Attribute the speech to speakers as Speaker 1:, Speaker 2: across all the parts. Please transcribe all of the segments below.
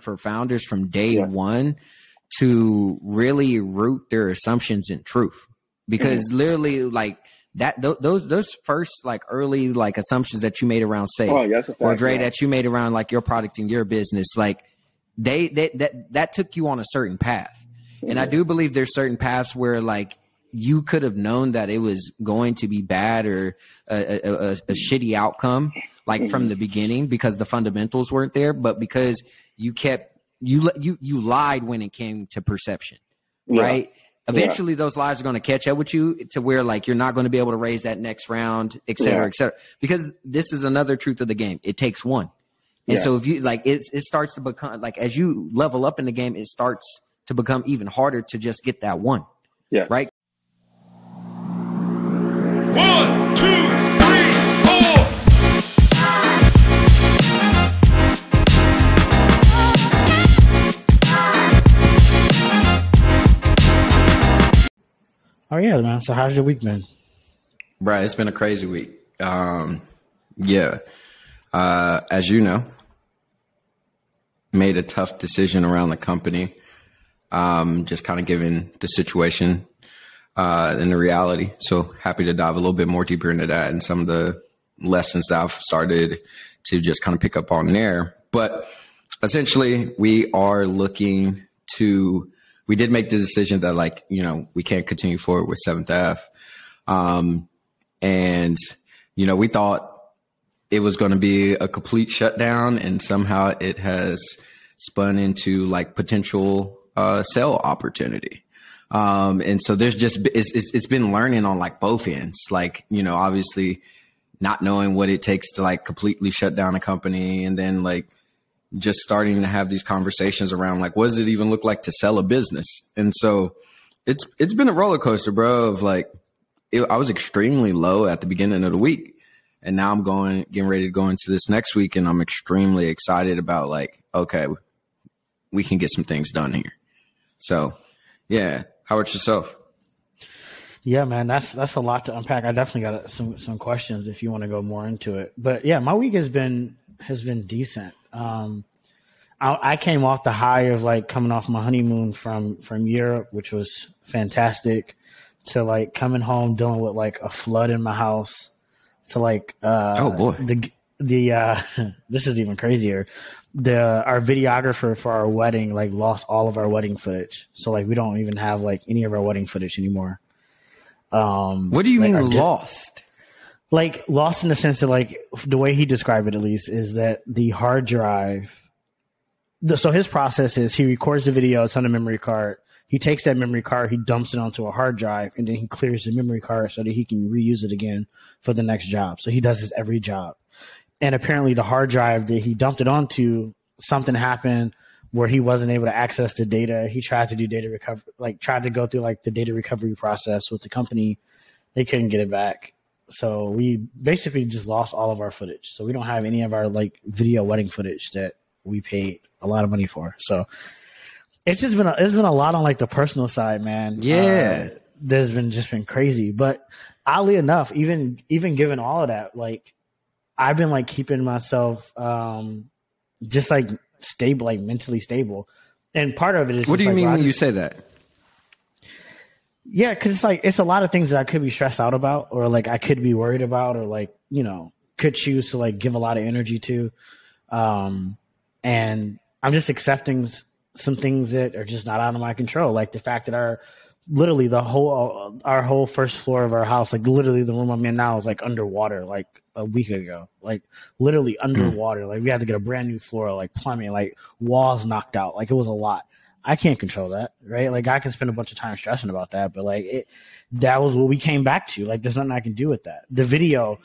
Speaker 1: for founders from day yeah. one to really root their assumptions in truth because mm-hmm. literally like that th- those those first like early like assumptions that you made around safe oh, yes, or Dre yeah. that you made around like your product and your business like they, they that that took you on a certain path mm-hmm. and i do believe there's certain paths where like you could have known that it was going to be bad or a, a, a, a shitty outcome like mm-hmm. from the beginning because the fundamentals weren't there but because you kept you you you lied when it came to perception yeah. right? Eventually yeah. those lies are going to catch up with you to where like you're not going to be able to raise that next round et cetera yeah. et cetera. Because this is another truth of the game. It takes one. And so if you like it it starts to become like as you level up in the game it starts to become even harder to just get that one.
Speaker 2: Yeah.
Speaker 1: Right?
Speaker 3: One,
Speaker 4: Oh yeah, man. So how's your week been?
Speaker 1: Right, it's been a crazy week. Um, yeah, uh, as you know, made a tough decision around the company. Um, just kind of given the situation uh, and the reality. So happy to dive a little bit more deeper into that and some of the lessons that I've started to just kind of pick up on there. But essentially, we are looking to. We did make the decision that, like, you know, we can't continue forward with Seventh Ave, um, and you know, we thought it was going to be a complete shutdown, and somehow it has spun into like potential uh, sale opportunity. Um, and so there's just, it's, it's, it's been learning on like both ends, like, you know, obviously not knowing what it takes to like completely shut down a company and then like just starting to have these conversations around like, what does it even look like to sell a business? And so it's, it's been a roller coaster, bro, of like, it, I was extremely low at the beginning of the week. And now I'm going, getting ready to go into this next week. And I'm extremely excited about like, okay, we can get some things done here. So yeah, how about yourself?
Speaker 4: Yeah, man, that's that's a lot to unpack. I definitely got some some questions if you want to go more into it. But yeah, my week has been has been decent. Um, I, I came off the high of like coming off my honeymoon from from Europe, which was fantastic, to like coming home dealing with like a flood in my house, to like uh,
Speaker 1: oh boy
Speaker 4: the the uh, this is even crazier the our videographer for our wedding like lost all of our wedding footage. So like we don't even have like any of our wedding footage anymore.
Speaker 1: Um What do you
Speaker 4: like
Speaker 1: mean lost?
Speaker 4: Like lost in the sense that like the way he described it at least is that the hard drive the, so his process is he records the video, it's on a memory card. He takes that memory card, he dumps it onto a hard drive, and then he clears the memory card so that he can reuse it again for the next job. So he does this every job and apparently the hard drive that he dumped it onto, something happened where he wasn't able to access the data. He tried to do data recovery, like tried to go through like the data recovery process with the company. They couldn't get it back. So we basically just lost all of our footage. So we don't have any of our like video wedding footage that we paid a lot of money for. So it's just been a, it's been a lot on like the personal side, man.
Speaker 1: Yeah.
Speaker 4: Uh, there's been just been crazy. But oddly enough, even even given all of that, like I've been like keeping myself um just like stable, like mentally stable. And part of it is
Speaker 1: what do you
Speaker 4: like,
Speaker 1: mean when you say that?
Speaker 4: Yeah, because it's like it's a lot of things that I could be stressed out about, or like I could be worried about, or like you know could choose to like give a lot of energy to. Um, and I'm just accepting some things that are just not out of my control, like the fact that our literally the whole our whole first floor of our house, like literally the room I'm in now, is like underwater, like a week ago, like literally underwater. Mm. Like we had to get a brand new floor, like plumbing, like walls knocked out. Like it was a lot. I can't control that, right? Like I can spend a bunch of time stressing about that, but like it, that was what we came back to. Like there's nothing I can do with that. The video,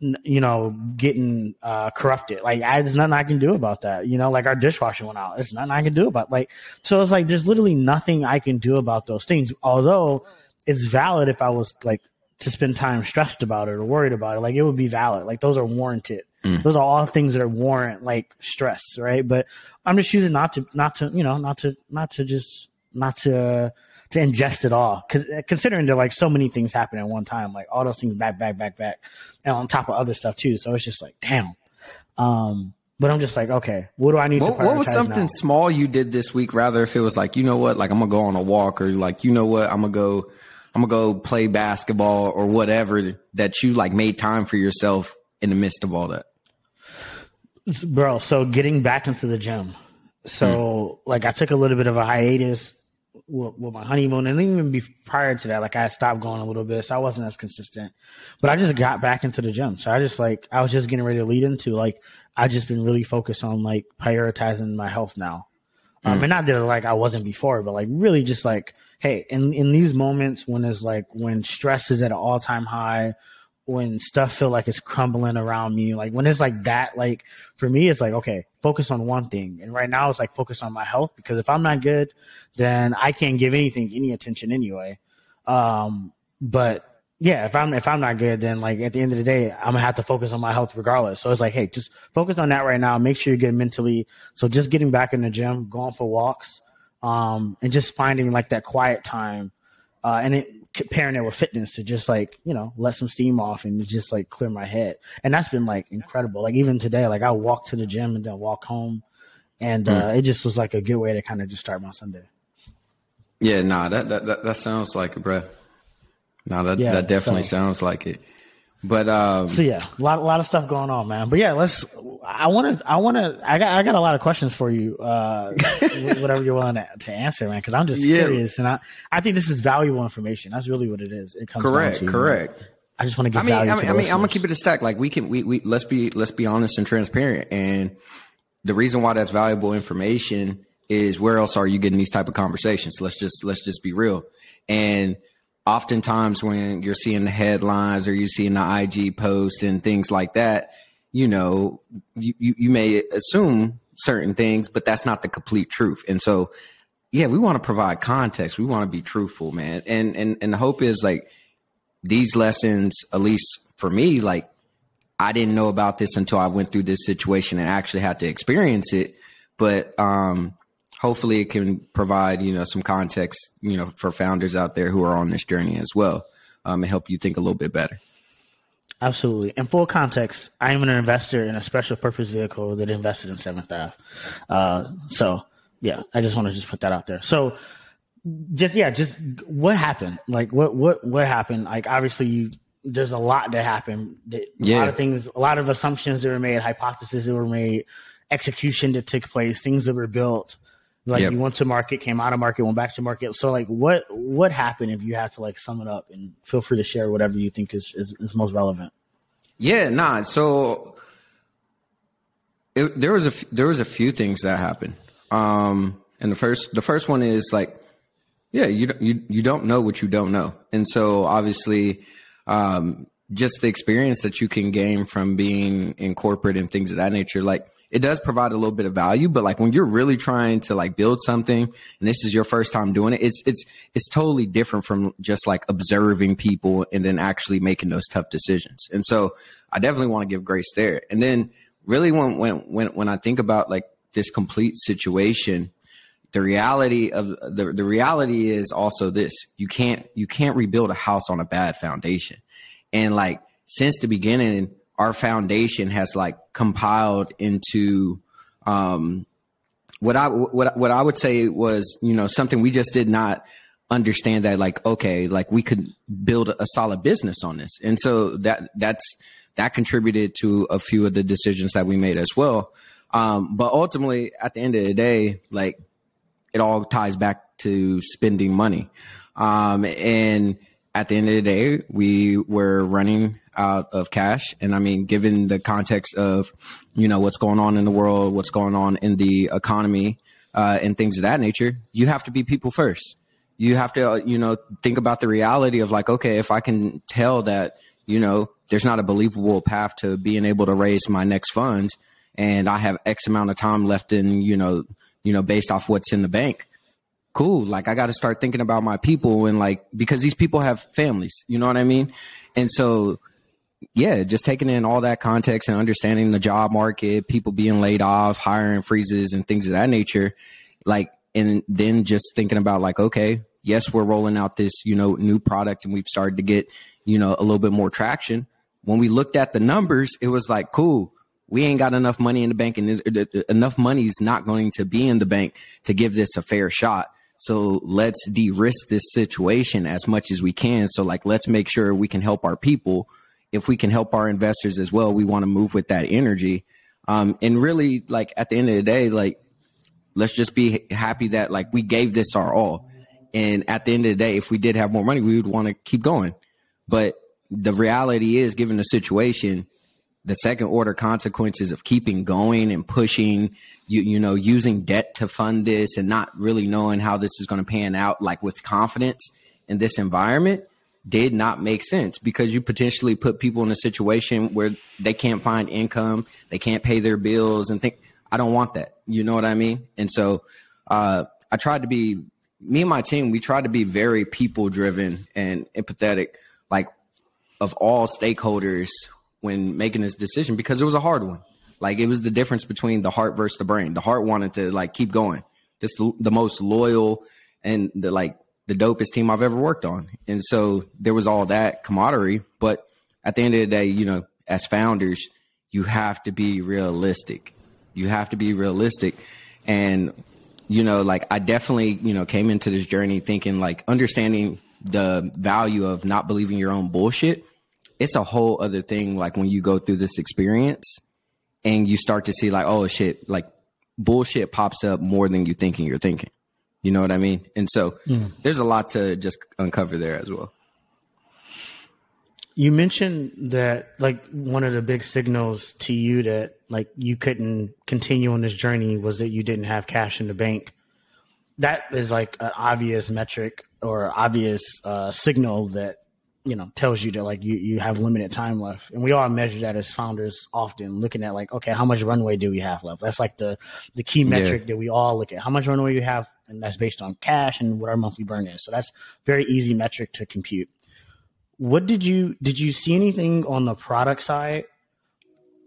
Speaker 4: you know, getting uh, corrupted. Like I, there's nothing I can do about that. You know, like our dishwasher went out. There's nothing I can do about like. So it's like there's literally nothing I can do about those things. Although it's valid if I was like to spend time stressed about it or worried about it. Like it would be valid. Like those are warranted. Mm. Those are all things that are warrant like stress, right? But I'm just choosing not to, not to, you know, not to, not to just, not to, to ingest it all. Cause considering there like so many things happen at one time, like all those things back, back, back, back, and on top of other stuff too. So it's just like, damn. Um, But I'm just like, okay, what do I need
Speaker 1: What,
Speaker 4: to
Speaker 1: what was something
Speaker 4: now?
Speaker 1: small you did this week? Rather, if it was like, you know what, like I'm gonna go on a walk, or like, you know what, I'm gonna go, I'm gonna go play basketball or whatever that you like made time for yourself in the midst of all that.
Speaker 4: Bro so getting back into the gym. So like i took a little bit of a hiatus with, with my honeymoon and even be prior to that like i stopped going a little bit so i wasn't as consistent. But i just got back into the gym so i just like i was just getting ready to lead into like i just been really focused on like prioritizing my health now. Um, and not that like I wasn't before, but like really just like, hey, in in these moments when it's like when stress is at an all time high, when stuff feel like it's crumbling around me, like when it's like that, like for me, it's like okay, focus on one thing. And right now, it's like focus on my health because if I'm not good, then I can't give anything any attention anyway. Um, but yeah, if I'm if I'm not good, then like at the end of the day, I'm gonna have to focus on my health regardless. So it's like, hey, just focus on that right now. Make sure you're good mentally. So just getting back in the gym, going for walks, um, and just finding like that quiet time, uh, and it pairing it with fitness to just like you know let some steam off and just like clear my head. And that's been like incredible. Like even today, like I walked to the gym and then walk home, and uh, it just was like a good way to kind of just start my Sunday.
Speaker 1: Yeah, nah, that that that, that sounds like it, bruh. Nah, that
Speaker 4: Yeah,
Speaker 1: that definitely
Speaker 4: so-
Speaker 1: sounds like it. But um,
Speaker 4: So yeah, a lot, a lot of stuff going on, man. But yeah, let's. I want to. I want to. I got. I got a lot of questions for you. Uh, whatever you're willing to, to answer, man. Because I'm just
Speaker 1: Yeah.
Speaker 4: curious, and I. I think this is valuable information. That's really what it is. It comes
Speaker 1: correct,
Speaker 4: to,
Speaker 1: correct.
Speaker 4: I just want to give
Speaker 1: I mean, I, mean,
Speaker 4: to
Speaker 1: I mean, I'm gonna keep it a stack. Like we can, we, we let's be let's be honest and transparent. And the reason why that's valuable information is where else are you getting these type of conversations? Let's just let's just be real. And oftentimes when you're seeing the headlines or you're seeing the IG post and things like that, you know, you, you, you may assume certain things, but that's not the complete truth. And so, yeah, we want to provide context. We want to be truthful, man. And and and the hope is like these lessons, at least for me, like I didn't know about this until I went through this situation and actually had to experience it. But um, hopefully, it can provide you know some context, you know, for founders out there who are on this journey as well, um, and help you think a little bit better.
Speaker 4: Absolutely. In full context, I am an investor in a special purpose vehicle that invested in Seventh Ave. Uh, so yeah, I just want to just put that out there. So just yeah, just what happened? Like what what what happened? Like obviously you there's a lot that happened. That- A
Speaker 1: Yeah.
Speaker 4: lot of things, a lot of assumptions that were made, hypotheses that were made, execution that took place, things that were built. Like
Speaker 1: Yep.
Speaker 4: you went to market, came out of market, went back to market. So like what what happened if you had to like sum it up and feel free to share whatever you think is, is, is most relevant.
Speaker 1: Yeah, nah. So it, there was a f- there was a few things that happened. Um, and the first the first one is like, yeah, you don't- you you don't know what you don't know, and so obviously, um, just the experience that you can gain from being in corporate and things of that nature, like it does provide a little bit of value. But like when you're really trying to like build something, and this is your first time doing it, it's it's it's totally different from just like observing people and then actually making those tough decisions. And so I definitely want to give grace there. And then really when when when when I think about like this complete situation, the reality of the the reality is also this: you can't you can't rebuild a house on a bad foundation. And like since the beginning, our foundation has like compiled into um, what I what what I would say was you know something we just did not understand that like okay like we could build a solid business on this. And so that that's that contributed to a few of the decisions that we made as well. Um, but ultimately at the end of the day like it all ties back to spending money. Um, and at the end of the day we were running out of cash. And i mean given the context of you know what's going on in the world what's going on in the economy uh, and things of that nature you have to be people first. You have to uh, you know think about the reality of like okay if i can tell that you know there's not a believable path to being able to raise my next funds and i have x amount of time left in you know you know based off what's in the bank cool. Like i got to start thinking about my people and like because these people have families you know what i mean? And so yeah just taking in all that context and understanding the job market people being laid off hiring freezes and things of that nature like and then just thinking about like okay yes we're rolling out this you know new product and we've started to get you know a little bit more traction when we looked at the numbers it was like cool we ain't got enough money in the bank and enough money is not going to be in the bank to give this a fair shot. So let's de-risk this situation as much as we can. So like, let's make sure we can help our people. If we can help our investors as well, we want to move with that energy. Um, and really like at the end of the day, like, let's just be happy that like we gave this our all. And at the end of the day, if we did have more money, we would want to keep going. But the reality is, given the situation, the second order consequences of keeping going and pushing, you you know, using debt to fund this and not really knowing how this is going to pan out, like with confidence in this environment, did not make sense because you potentially put people in a situation where they can't find income, they can't pay their bills, and think, I don't want that. You know what I mean? And so, uh, I tried to be me and my team. We tried to be very people driven and empathetic, like of all stakeholders when making this decision because it was a hard one. Like it was the difference between the heart versus the brain. The heart wanted to like keep going. Just the, the most loyal and the like the dopest team I've ever worked on. And so there was all that camaraderie. But at the end of the day, you know, as founders, you have to be realistic. You have to be realistic. And, you know, like I definitely, you know, came into this journey thinking like understanding the value of not believing your own bullshit it's a whole other thing like when you go through this experience and you start to see like oh shit like bullshit pops up more than you thinking you're thinking you know what i mean? And so mm. there's a lot to just uncover there as well.
Speaker 4: You mentioned that like one of the big signals to you that like you couldn't continue on this journey was that you didn't have cash in the bank. That is like an obvious metric or obvious uh, signal that you know tells you that like you, you have limited time left. And we all measure that as founders often looking at like okay how much runway do we have left? That's like the the key metric yeah. that we all look at. How much runway you have and that's based on cash and what our monthly burn is. So that's very easy metric to compute. What did you did you see anything on the product side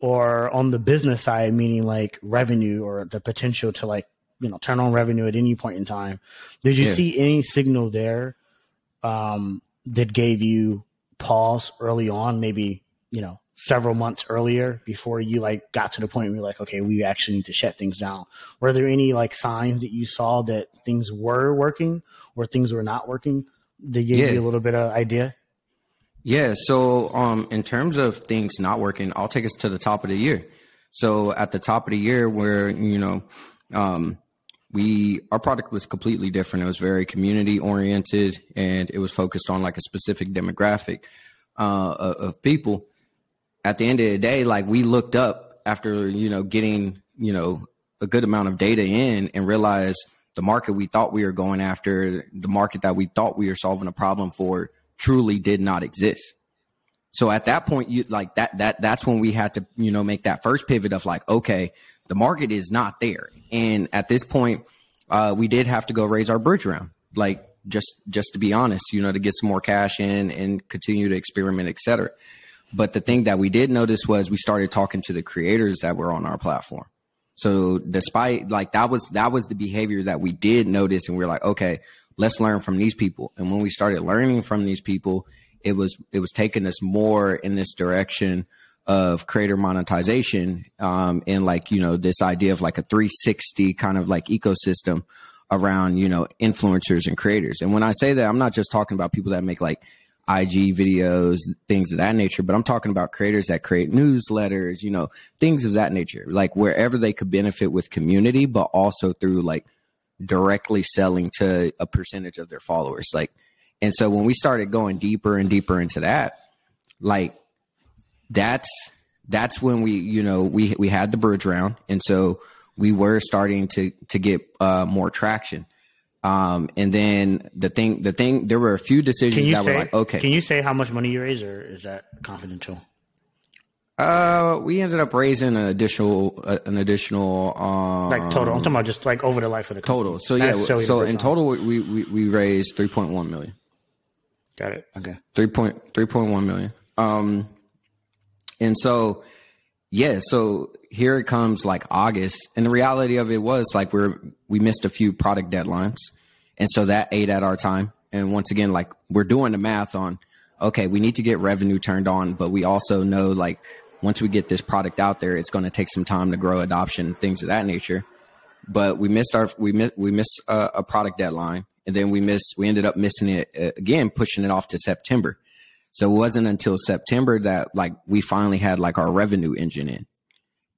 Speaker 4: or on the business side meaning like revenue or the potential to like you know turn on revenue at any point in time? Did you yeah. see any signal there um that gave you pause early on, maybe, you know, several months earlier before you like got to the point where you're like, okay, we actually need to shut things down? Were there any like signs that you saw that things were working or things were not working? They gave yeah. you a little bit of idea?
Speaker 1: Yeah. So, um, in terms of things not working, I'll take us to the top of the year. So at the top of the year where, you know, um, we our product was completely different. It was very community oriented, and it was focused on like a specific demographic uh, of people. At the end of the day, like we looked up after you know getting you know a good amount of data in and realized the market we thought we were going after, the market that we thought we were solving a problem for, truly did not exist. So at that point, you like that that that's when we had to you know make that first pivot of like, okay, the market is not there. And at this point, uh, we did have to go raise our bridge round, like just just to be honest, you know, to get some more cash in and continue to experiment, etc. But the thing that we did notice was we started talking to the creators that were on our platform. So despite like that was that was the behavior that we did notice, and we are like, okay, let's learn from these people. And when we started learning from these people, it was it was taking us more in this direction of creator monetization um, and like you know this idea of like a 360 kind of like ecosystem around you know influencers and creators and when i say that i'm not just talking about people that make like ig videos things of that nature but i'm talking about creators that create newsletters you know things of that nature like wherever they could benefit with community but also through like directly selling to a percentage of their followers like and so when we started going deeper and deeper into that like that's that's when we you know we we had the bridge round, and so we were starting to to get uh, more traction. Um, and then the thing, the thing, there were a few decisions that
Speaker 4: say,
Speaker 1: were like, okay.
Speaker 4: Can you say how much money you raised, or is that confidential?
Speaker 1: Uh, we ended up raising an additional, uh, an additional, um,
Speaker 4: like total. I'm talking about just like over the life of the
Speaker 1: company. total. So yeah, so in total, we, we we raised three point one million.
Speaker 4: Got it. Okay.
Speaker 1: Three point three point one million. Um, and so, yeah, so here it comes like August. And the reality of it was like we're, we missed a few product deadlines. And so that ate at our time. And once again, like we're doing the math on, okay, we need to get revenue turned on, but we also know like once we get this product out there, it's going to take some time to grow adoption, things of that nature. But we missed our we missed we missed a, a product deadline, and then we missed we ended up missing it uh, again, pushing it off to September. So it wasn't until September that like we finally had like our revenue engine in.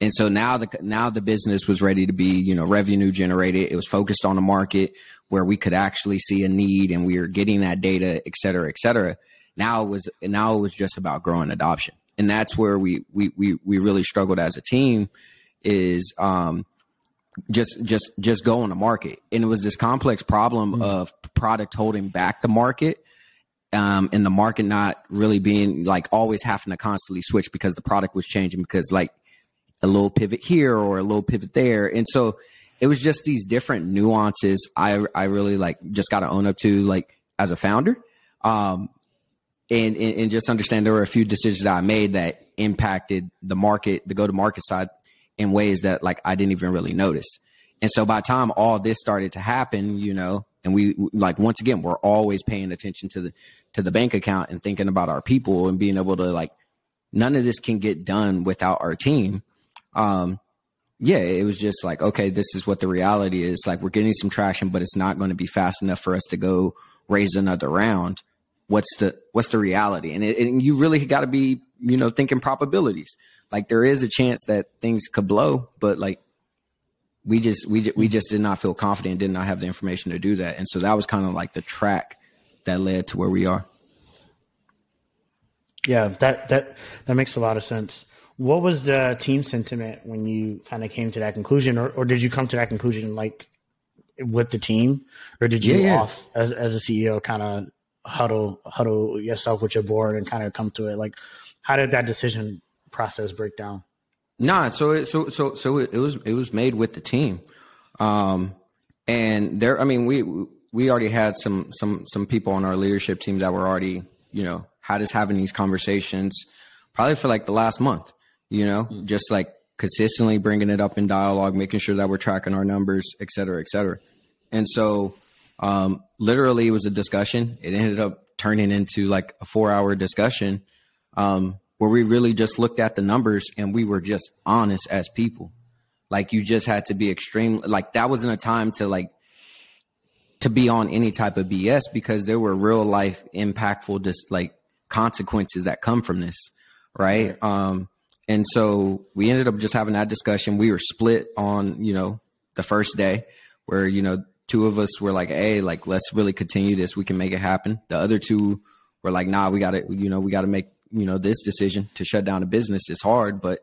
Speaker 1: And so now the now the business was ready to be, you know, revenue generated. It was focused on a market where we could actually see a need and we were getting that data, et cetera, et cetera. Now it was now it was just about growing adoption. And that's where we we we we really struggled as a team is um just just just go on the market. And it was this complex problem mm. of product holding back the market um, and the market not really being like always having to constantly switch because the product was changing because like a little pivot here or a little pivot there. And so it was just these different nuances I I really like just got to own up to like as a founder. Um, and, and, and just understand there were a few decisions that I made that impacted the market, the go to market side in ways that like I didn't even really notice. And so by the time all this started to happen, you know, and we like once again we're always paying attention to the to the bank account and thinking about our people and being able to like none of this can get done without our team. Um yeah it was just like okay this is what the reality is. Like we're getting some traction but it's not going to be fast enough for us to go raise another round. What's the what's the reality? And, it, and you really got to be you know thinking probabilities. Like there is a chance that things could blow but like we just we we just did not feel confident did not have the information to do that. And so that was kind of like the track that led to where we are.
Speaker 4: Yeah, that that that makes a lot of sense. What was the team sentiment when you kind of came to that conclusion, or, or did you come to that conclusion like with the team, or did you yeah, yeah. off as as a CEO kind of huddle huddle yourself with your board and kind of come to it? Like, how did that decision process break down?
Speaker 1: Nah, so it, so so so it, it was it was made with the team, um, and there. I mean, we we already had some some some people on our leadership team that were already you know had us having these conversations probably for like the last month you know mm. just like consistently bringing it up in dialogue making sure that we're tracking our numbers et cetera et cetera. And so um, literally it was a discussion. It ended up turning into like a four hour discussion um, where we really just looked at the numbers and we were just honest as people. Like you just had to be extreme like that wasn't a time to like to be on any type of BS because there were real life impactful just like consequences that come from this, right? Um, and so we ended up just having that discussion. We were split on, you know, the first day where, you know, two of us were like, Hey, like, let's really continue this. We can make it happen. The other two were like, nah, we gotta, you know, we gotta make, you know, this decision to shut down a business. It's hard, but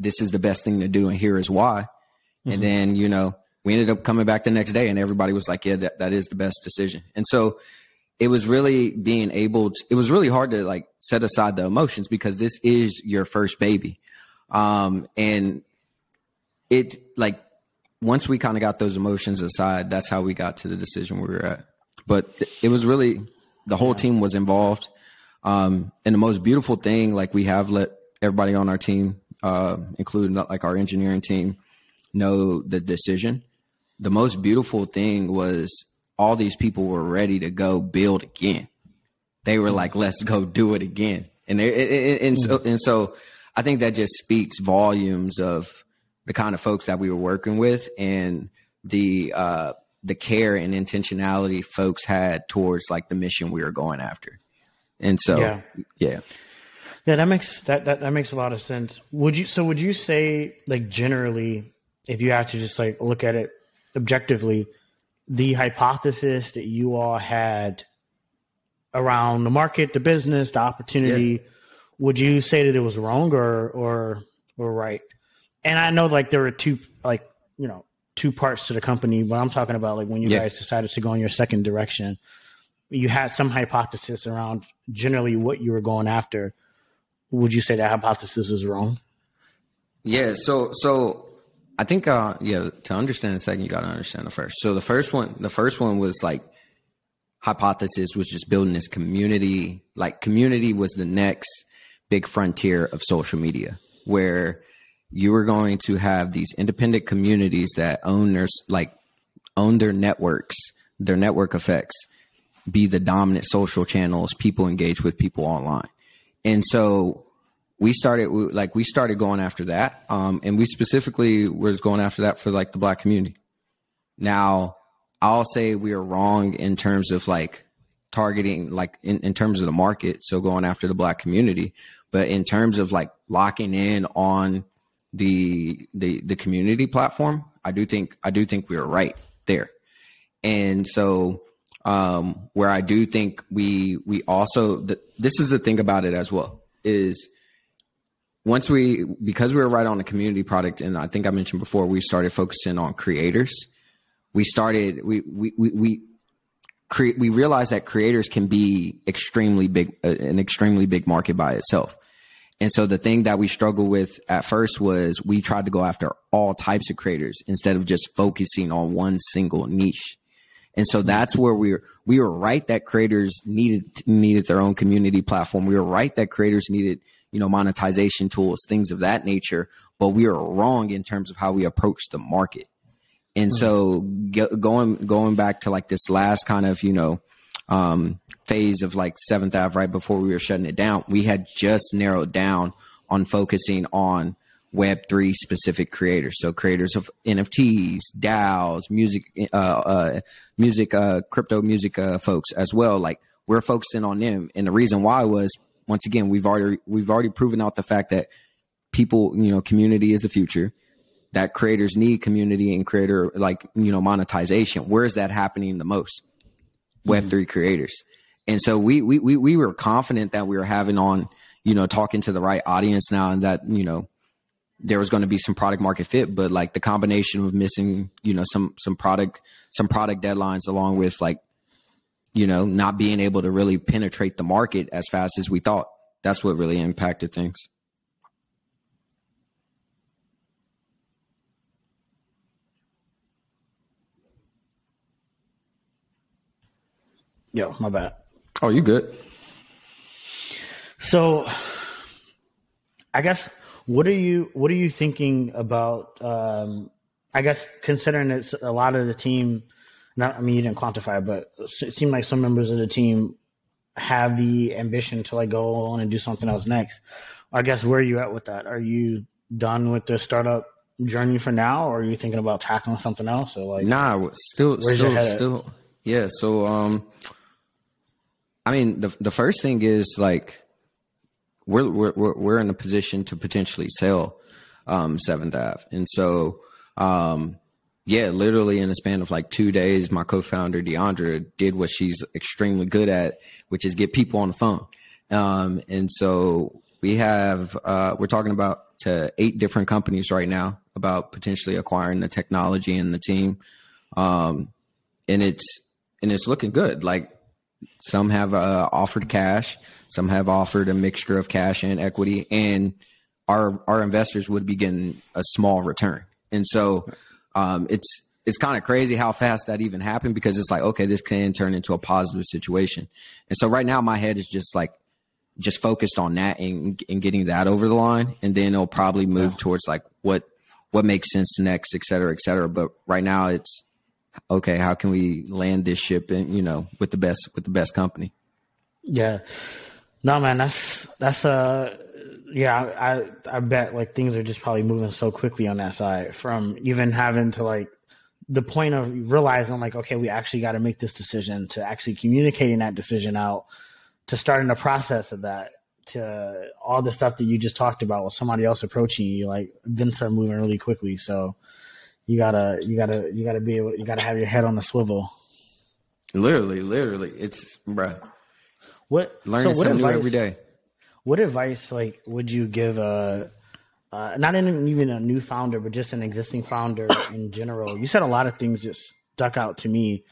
Speaker 1: this is the best thing to do. And here is why. Mm-hmm. And then, you know, we ended up coming back the next day and everybody was like, yeah, that, that is the best decision. And so it was really being able to, it was really hard to like set aside the emotions because this is your first baby. Um, and it like, once we kind of got those emotions aside, that's how we got to the decision we were at. But it was really the whole team was involved. Um, and the most beautiful thing, like we have let everybody on our team, uh, including like our engineering team, know the decision the most beautiful thing was all these people were ready to go build again. They were like, let's go do it again. And they, and so, and so I think that just speaks volumes of the kind of folks that we were working with and the, uh, the care and intentionality folks had towards like the mission we were going after. And so, yeah. yeah.
Speaker 4: Yeah, that makes that, that that makes a lot of sense. Would you so would you say like generally if you have to just like look at it objectively, the hypothesis that you all had around the market, the business, the opportunity, yeah. would you say that it was wrong or or or right? And I know like there were two like you know two parts to the company, but I'm talking about like when you yeah. guys decided to go in your second direction, you had some hypothesis around generally what you were going after. Would you say that hypothesis is wrong?
Speaker 1: Yeah. So so I think, uh, yeah, to understand the second, you got to understand the first. So the first one, the first one was like hypothesis was just building this community. Like community was the next big frontier of social media where you were going to have these independent communities that own their, like own their networks, their network effects, be the dominant social channels people engage with people online. And so we started we, like we started going after that, um, and we specifically was going after that for like the black community. Now, I'll say we are wrong in terms of like targeting, like in, in terms of the market, so going after the black community, but in terms of like locking in on the the the community platform, I do think I do think we are right there, and so um, where I do think we we also the, this is the thing about it as well is once we because we were right on a community product and I think I mentioned before we started focusing on creators. We started we we we, we create we realized that creators can be extremely big uh, an extremely big market by itself. And so the thing that we struggled with at first was we tried to go after all types of creators instead of just focusing on one single niche. And so that's where we were we were right that creators needed needed their own community platform. We were right that creators needed you know monetization tools things of that nature but we are wrong in terms of how we approach the market and so going going back to like this last kind of you know um, phase of like Seventh Ave right before we were shutting it down, we had just narrowed down on focusing on Web three specific creators. So creators of NFTs, DAOs, music, uh, uh, music, uh, crypto music uh, folks as well. Like we're focusing on them, and the reason why was once again we've already we've already proven out the fact that people, you know, community is the future that creators need community and creator like you know monetization. Where is that happening the most? Web3 mm-hmm. creators. And so we, we we we were confident that we were having on you know talking to the right audience now and that you know there was going to be some product market fit but like the combination of missing you know some some product some product deadlines along with like you know not being able to really penetrate the market as fast as we thought that's what really impacted things
Speaker 4: Yo, my bad.
Speaker 1: Oh, you good?
Speaker 4: So, I guess what are you what are you thinking about? Um, I guess considering it's a lot of the team. Not, I mean, you didn't quantify, but it seemed like some members of the team have the ambition to like go on and do something else next. I guess where are you at with that? Are you done with the startup journey for now, or are you thinking about tackling something else? Or like,
Speaker 1: nah, still, still, still, yeah. So, um, I mean, the the first thing is like we're we're we're in a position to potentially sell um, Seventh Ave, and so um, yeah, literally in a span of like two days, my co-founder Deandra did what she's extremely good at, which is get people on the phone. Um, and so we have uh, we're talking about to eight different companies right now about potentially acquiring the technology and the team, um, and it's and it's looking good. Like some have uh, offered cash, some have offered a mixture of cash and equity, and our our investors would be getting a small return. And so um, it's it's kind of crazy how fast that even happened because it's like okay, this can turn into a positive situation. And so right now my head is just like just focused on that and, and getting that over the line, and then it'll probably move yeah. towards like what what makes sense next, et cetera, et cetera. But right now it's okay, how can we land this ship and you know with the best with the best company?
Speaker 4: Yeah, no man, that's that's uh yeah, I I bet like things are just probably moving so quickly on that side from even having to like the point of realizing like okay, we actually got to make this decision to actually communicating that decision out to starting the process of that to all the stuff that you just talked about with somebody else approaching you like events are moving really quickly so you gotta you gotta you gotta be able you gotta have your head on the swivel.
Speaker 1: Literally, literally, it's bruh.
Speaker 4: What
Speaker 1: learning so what something advice, new every day.
Speaker 4: What advice like would you give a uh, not even a new founder, but just an existing founder in general? You said a lot of things just stuck out to me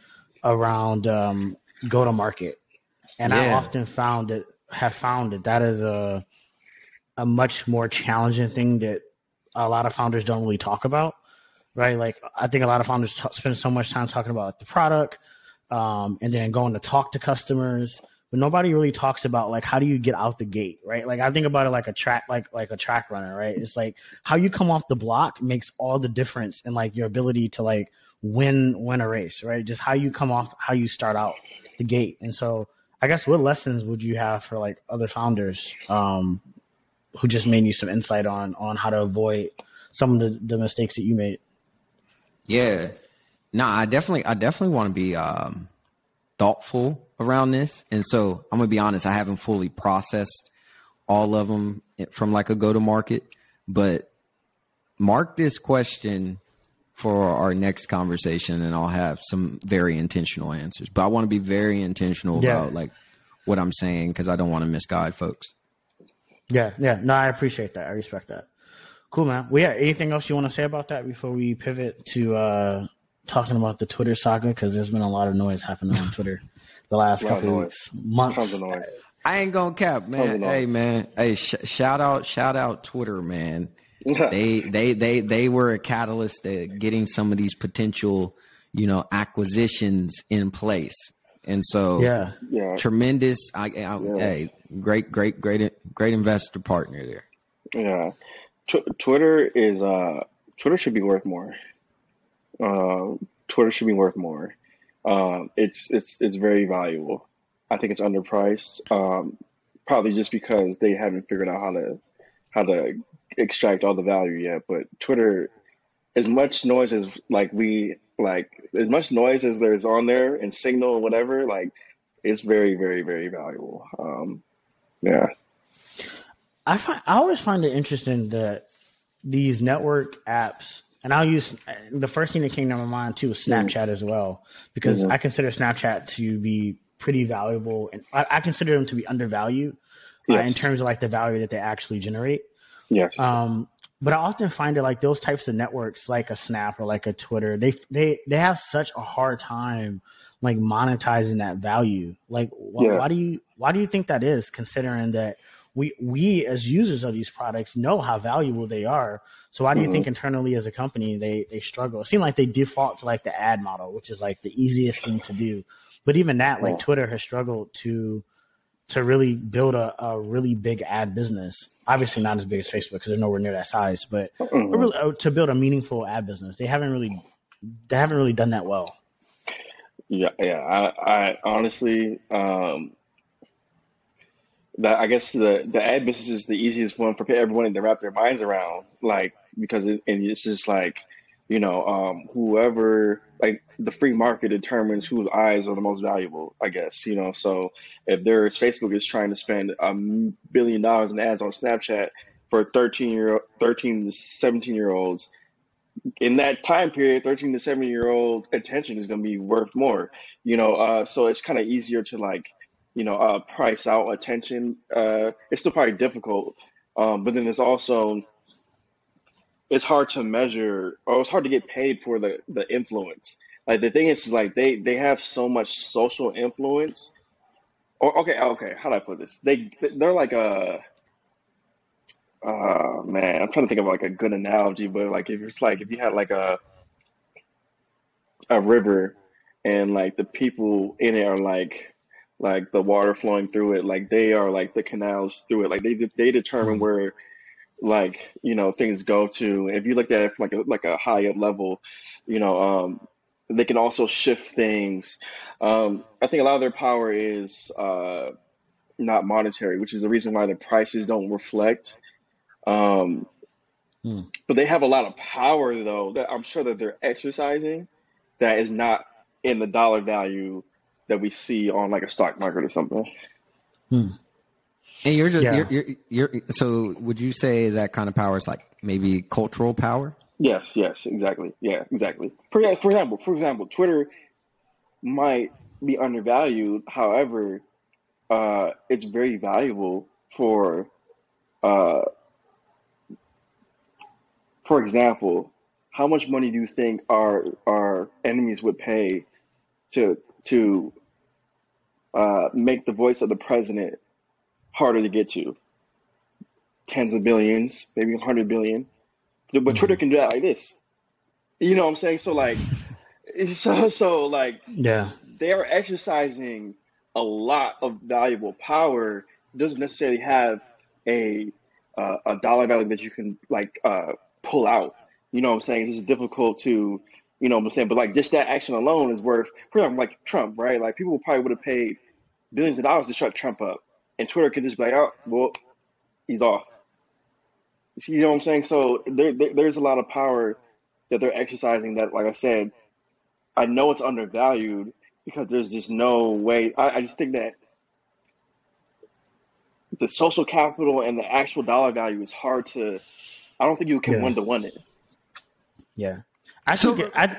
Speaker 4: around um, go to market, and yeah. I often found that have found that that is a a much more challenging thing that a lot of founders don't really talk about right? Like I think a lot of founders t- spend so much time talking about the product, um, and then going to talk to customers, but nobody really talks about like how do you get out the gate, right? Like I think about it like a track, like like a track runner, right? It's like how you come off the block makes all the difference in like your ability to like win win a race, right? Just how you come off, how you start out the gate, and so I guess what lessons would you have for like other founders um, who just made you some insight on on how to avoid some of the, the mistakes that you made.
Speaker 1: Yeah. No, I definitely I definitely want to be um thoughtful around this. And so I'm gonna be honest, I haven't fully processed all of them from like a go to market, but mark this question for our next conversation and I'll have some very intentional answers. But I want to be very intentional
Speaker 4: Yeah.
Speaker 1: about like what I'm saying because I don't want to misguide folks.
Speaker 4: Yeah, yeah. No, I appreciate that. I respect that. Cool, man. Well, yeah. Anything else you want to say about that before we pivot to uh talking about the Twitter saga? Because there's been a lot of noise happening on Twitter the last
Speaker 2: lot of
Speaker 4: couple weeks, months.
Speaker 2: Tons of noise.
Speaker 1: I ain't gonna cap, man. Hey, man. Hey, sh- shout out, shout out Twitter, man. they, they, they, they were a catalyst to getting some of these potential, you know, acquisitions in place. And so,
Speaker 4: Yeah,
Speaker 2: yeah,
Speaker 1: tremendous. I, I hey, great, great, great, great investor partner there.
Speaker 2: yeah. Tw- Twitter is uh, Twitter should be worth more. Uh, Twitter should be worth more. Um, it's it's it's very valuable. I think it's underpriced. Um, probably just because they haven't figured out how to how to extract all the value yet. But Twitter, as much noise as like we like, as much noise as there's on there and Signal and whatever, like it's very very very valuable. Um, yeah.
Speaker 4: I find I always find it interesting that these network apps, and I'll use the first thing that came to my mind too was Snapchat as well, because I consider Snapchat to be pretty valuable, and I, I consider them to be undervalued uh, in terms of like the value that they actually generate.
Speaker 2: Yes.
Speaker 4: Um, but I often find that like those types of networks, like a Snap or like a Twitter, they they they have such a hard time like monetizing that value. Like, wh-
Speaker 2: Yeah.
Speaker 4: why do you why do you think that is? Considering that we we as users of these products know how valuable they are. So why do you think internally as a company they they struggle? It seems like they default to like the ad model, which is like the easiest thing to do. But even that, like
Speaker 2: Yeah.
Speaker 4: Twitter has struggled to to really build a, a really big ad business. Obviously, not as big as Facebook because they're nowhere near that size, but
Speaker 2: Mhm.
Speaker 4: but really, uh, to build a meaningful ad business, they haven't really they haven't really done that well.
Speaker 2: Yeah, yeah. I, I honestly, um, I guess the the ad business is the easiest one for everyone to wrap their minds around, like because it, and it's just like, you know, um, whoever like the free market determines whose eyes are the most valuable. I guess you know. So if there's Facebook is trying to spend a billion dollars in ads on Snapchat for thirteen year thirteen to seventeen year olds, in that time period, 13 to 17 year old attention is going to be worth more, you know. Uh, so it's kind of easier to like, you know, uh, price out attention. Uh, it's still probably difficult, um, but then it's also it's hard to measure, or it's hard to get paid for the the influence. Like the thing is, is like they they have so much social influence. Or okay, okay, how do I put this? They they're like a uh man, I'm trying to think of like a good analogy, but like if it's like if you had like a a river and like the people in it are like like the water flowing through it, like they are like the canals through it, like they they determine where like you know things go to. If you look at it from like a like a high up level, you know, um, they can also shift things. Um, I think a lot of their power is uh, not monetary, which is the reason why the prices don't reflect. Um,
Speaker 4: Hmm.
Speaker 2: but they have a lot of power though that I'm sure that they're exercising that is not in the dollar value that we see on like a stock market or something.
Speaker 1: And you're just
Speaker 4: Yeah.
Speaker 1: you're, you're you're so would you say that kind of power is like maybe cultural power?
Speaker 2: Yes, yes, exactly. Yeah, exactly. For for example, for example, Twitter might be undervalued. However, uh, it's very valuable for, uh, for example, how much money do you think our our enemies would pay to to uh, make the voice of the president harder to get to? Tens of billions, maybe a hundred billion. But Twitter can do that like this. You know what I'm saying? So like, so so like
Speaker 4: Yeah,
Speaker 2: they are exercising a lot of valuable power. It doesn't necessarily have a uh, a dollar value that you can like uh, pull out. You know what I'm saying? It's just difficult to, you know what I'm saying? But like just that action alone is worth, for example, like Trump, right? Like people probably would have paid billions of dollars to shut Trump up, and Twitter could just be like, oh, well, he's off. You know what I'm saying? So there, there, there's a lot of power that they're exercising. That, like I said, I know it's undervalued because there's just no way. I, I just think that the social capital and the actual dollar value is hard to. I don't think you can
Speaker 4: Yeah.
Speaker 2: one to one it.
Speaker 4: Yeah, I
Speaker 1: So-
Speaker 4: think it, I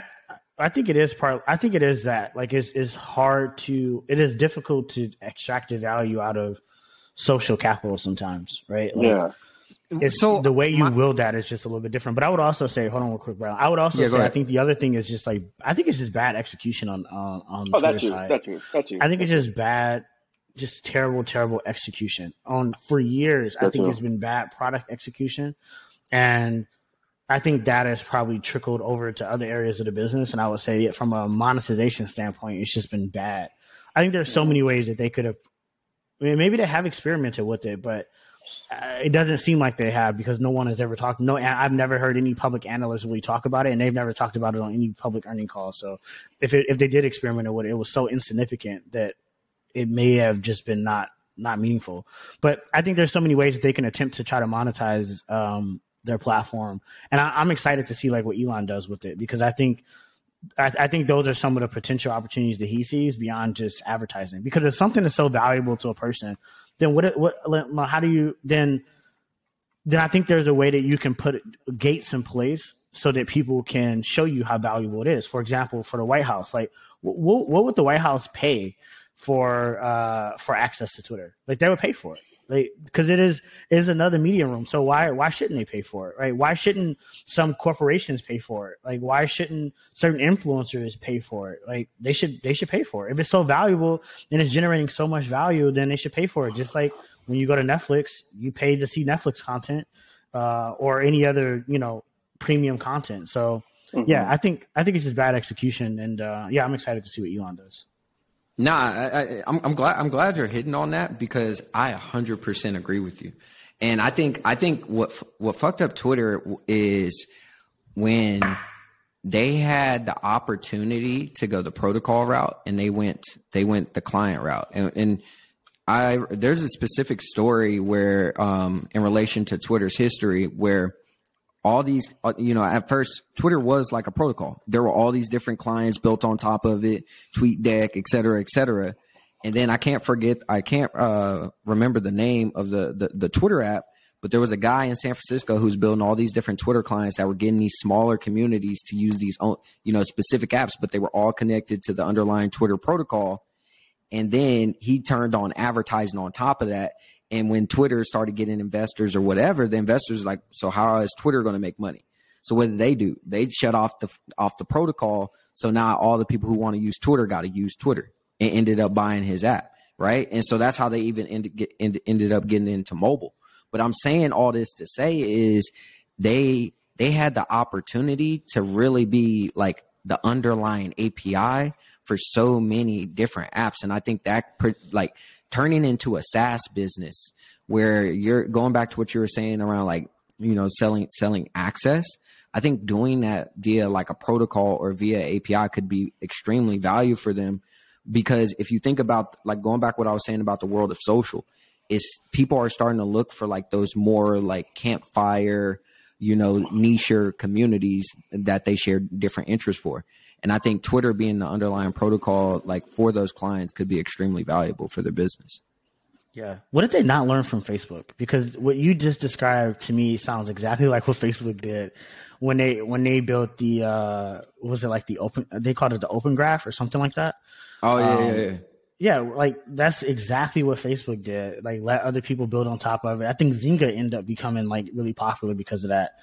Speaker 4: I think it is part. I think it is that like it's it's hard to it is difficult to extract the value out of social capital sometimes, right? Like,
Speaker 2: Yeah.
Speaker 4: It's
Speaker 1: So,
Speaker 4: the way you
Speaker 1: my-
Speaker 4: will that is just a little bit different. But I would also say, hold on real quick, Brylan. I would also
Speaker 1: Yeah,
Speaker 4: say I think the other thing is just like I think it's just bad execution on on on the
Speaker 2: Oh,
Speaker 4: Twitter
Speaker 2: that too.
Speaker 4: side.
Speaker 2: That too. That too.
Speaker 4: I think it's just bad, just terrible, terrible execution. On for years, I think
Speaker 2: too.
Speaker 4: it's been bad product execution, and I think that has probably trickled over to other areas of the business. And I would say, from a monetization standpoint, it's just been bad. I think there's so many ways that they could have. I mean, maybe they have experimented with it, but uh, it doesn't seem like they have because no one has ever talked. No, I've never heard any public analysts really talk about it, and they've never talked about it on any public earning call. So if it, if they did experiment with it, it was so insignificant that it may have just been not not meaningful. But I think there's so many ways that they can attempt to try to monetize um, their platform, and I, I'm excited to see like what Elon does with it because I think. I, I think those are some of the potential opportunities that he sees beyond just advertising. Because if something is so valuable to a person, then what? What? How do you then? Then I think there's a way that you can put gates in place so that people can show you how valuable it is. For example, for the White House, like what, what would the White House pay for uh, for access to Twitter? Like they would pay for it, like because it is is another media room. So why why shouldn't they pay for it? Right? Why shouldn't some corporations pay for it? Like why shouldn't certain influencers pay for it? Like they should they should pay for it. If it's so valuable and it's generating so much value, then they should pay for it. Just like when you go to Netflix, you pay to see Netflix content uh, or any other you know premium content. So yeah, I think I think it's just bad execution, and uh, yeah, I'm excited to see what Elon does.
Speaker 1: Nah, I, I, I'm, I'm glad. I'm glad you're hitting on that because I 100% agree with you. And I think I think what what fucked up Twitter is when they had the opportunity to go the protocol route and they went they went the client route. And, and I there's a specific story where um, in relation to Twitter's history where all these uh, you know at first twitter was like a protocol. There were all these different clients built on top of it TweetDeck et cetera et cetera. And then i can't forget i can't uh, remember the name of the, the the twitter app but there was a guy in san francisco who's building all these different twitter clients that were getting these smaller communities to use these own you know specific apps but they were all connected to the underlying twitter protocol. And then he turned on advertising on top of that and when twitter started getting investors or whatever the investors like so how is twitter going to make money? So what did they do? They shut off the off the protocol. So now all the people who want to use twitter got to use twitter. And ended up buying his app right? And so that's how they even ended, get, ended, ended up getting into mobile. But i'm saying all this to say is they they had the opportunity to really be like the underlying api for so many different apps. And i think that like turning into a SaaS business where you're going back to what you were saying around like you know selling selling access i think doing that via like a protocol or via api could be extremely value for them. Because if you think about like going back what i was saying about the world of social is people are starting to look for like those more like campfire you know niche communities that they share different interests for and i think twitter being the underlying protocol like for those clients could be extremely valuable for their business
Speaker 4: Yeah. What did they not learn from Facebook? Because what you just described to me sounds exactly like what Facebook did when they when they built the uh was it like the open they called it the open graph or something like that.
Speaker 1: oh yeah
Speaker 4: Um,
Speaker 1: yeah, yeah.
Speaker 4: Yeah, like that's exactly what Facebook did. Like let other people build on top of it. I think Zynga ended up becoming like really popular because of that.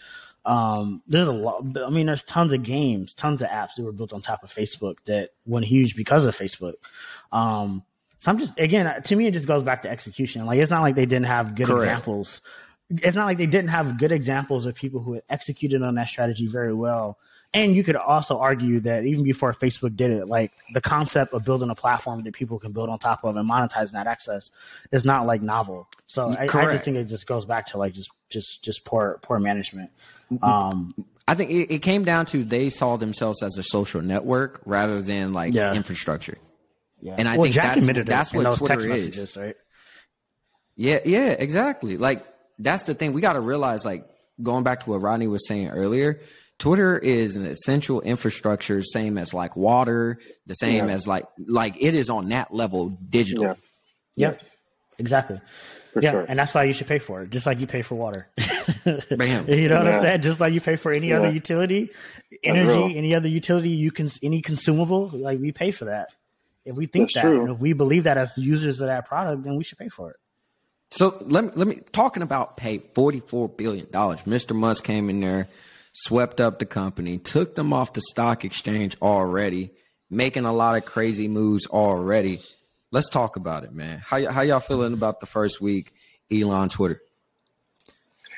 Speaker 4: Um, there's a lot. I mean, there's tons of games, tons of apps that were built on top of Facebook that went huge because of Facebook. Um, so I'm just again, to me, it just goes back to execution. Like it's not like they didn't have good
Speaker 1: Correct.
Speaker 4: examples. It's not like they didn't have good examples of people who had executed on that strategy very well. And you could also argue that even before Facebook did it, like the concept of building a platform that people can build on top of and monetizing that access is not like novel. So I, I just think it just goes back to like just just just poor poor management. Um,
Speaker 1: I think it, it came down to they saw themselves as a social network rather than like
Speaker 4: Yeah.
Speaker 1: infrastructure.
Speaker 4: yeah.
Speaker 1: And I
Speaker 4: well,
Speaker 1: think
Speaker 4: Jack
Speaker 1: that's- that's what Twitter is.
Speaker 4: messages, right?
Speaker 1: Yeah, yeah, exactly. Like that's the thing. We got to realize like going back to what Rodney was saying earlier, Twitter is an essential infrastructure, same as like water, the same
Speaker 2: Yeah.
Speaker 1: as like like it is on that level digital.
Speaker 2: Yes.
Speaker 4: Yep.
Speaker 2: Yes.
Speaker 4: Exactly.
Speaker 2: For
Speaker 4: yeah,
Speaker 2: sure.
Speaker 4: and that's why you should pay for it, just like you pay for water.
Speaker 1: Bam.
Speaker 4: you know what
Speaker 2: Yeah.
Speaker 4: I'm saying? Just like you pay for any
Speaker 2: Yeah.
Speaker 4: other utility, energy, any other utility you can, any consumable, like we pay for that. If we think
Speaker 2: That's
Speaker 4: that,
Speaker 2: true.
Speaker 4: and if we believe that as the users of that product, then we should pay for it.
Speaker 1: So let me let me talking about pay forty four billion dollars. Mr. Musk came in there, swept up the company, took them off the stock exchange already, making a lot of crazy moves already. Let's talk about it, man. How y- how y'all feeling about the first week Elon Twitter?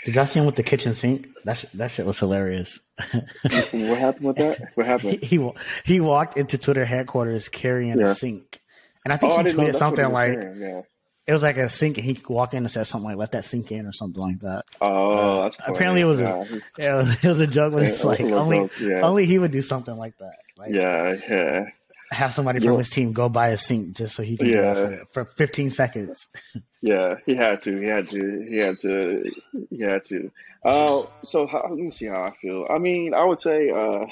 Speaker 4: Did y'all see him with the kitchen sink? That sh- that shit was hilarious.
Speaker 2: What happened with that? What happened?
Speaker 4: he, wa- he walked into Twitter headquarters carrying
Speaker 2: Yeah.
Speaker 4: a sink, and I think
Speaker 2: Oh,
Speaker 4: he
Speaker 2: didn't
Speaker 4: tweeted
Speaker 2: that's what he
Speaker 4: something like
Speaker 2: carrying, yeah.
Speaker 4: It was like a sink, and he walked in and said something like "Let that sink in" or something like that.
Speaker 2: Oh, that's funny.
Speaker 4: Apparently, it was
Speaker 2: yeah.
Speaker 4: a it was, it was a joke, but it's
Speaker 2: a
Speaker 4: like only
Speaker 2: yeah.
Speaker 4: only he would do something like that. Like
Speaker 2: yeah, yeah.
Speaker 4: have somebody from
Speaker 2: Yeah.
Speaker 4: his team go buy a sink just so he can
Speaker 2: Yeah.
Speaker 4: for, for 15 seconds.
Speaker 2: Yeah, he had to. He had to. He had to. He had to. Uh, so how, let me see how I feel. I mean, I would say uh,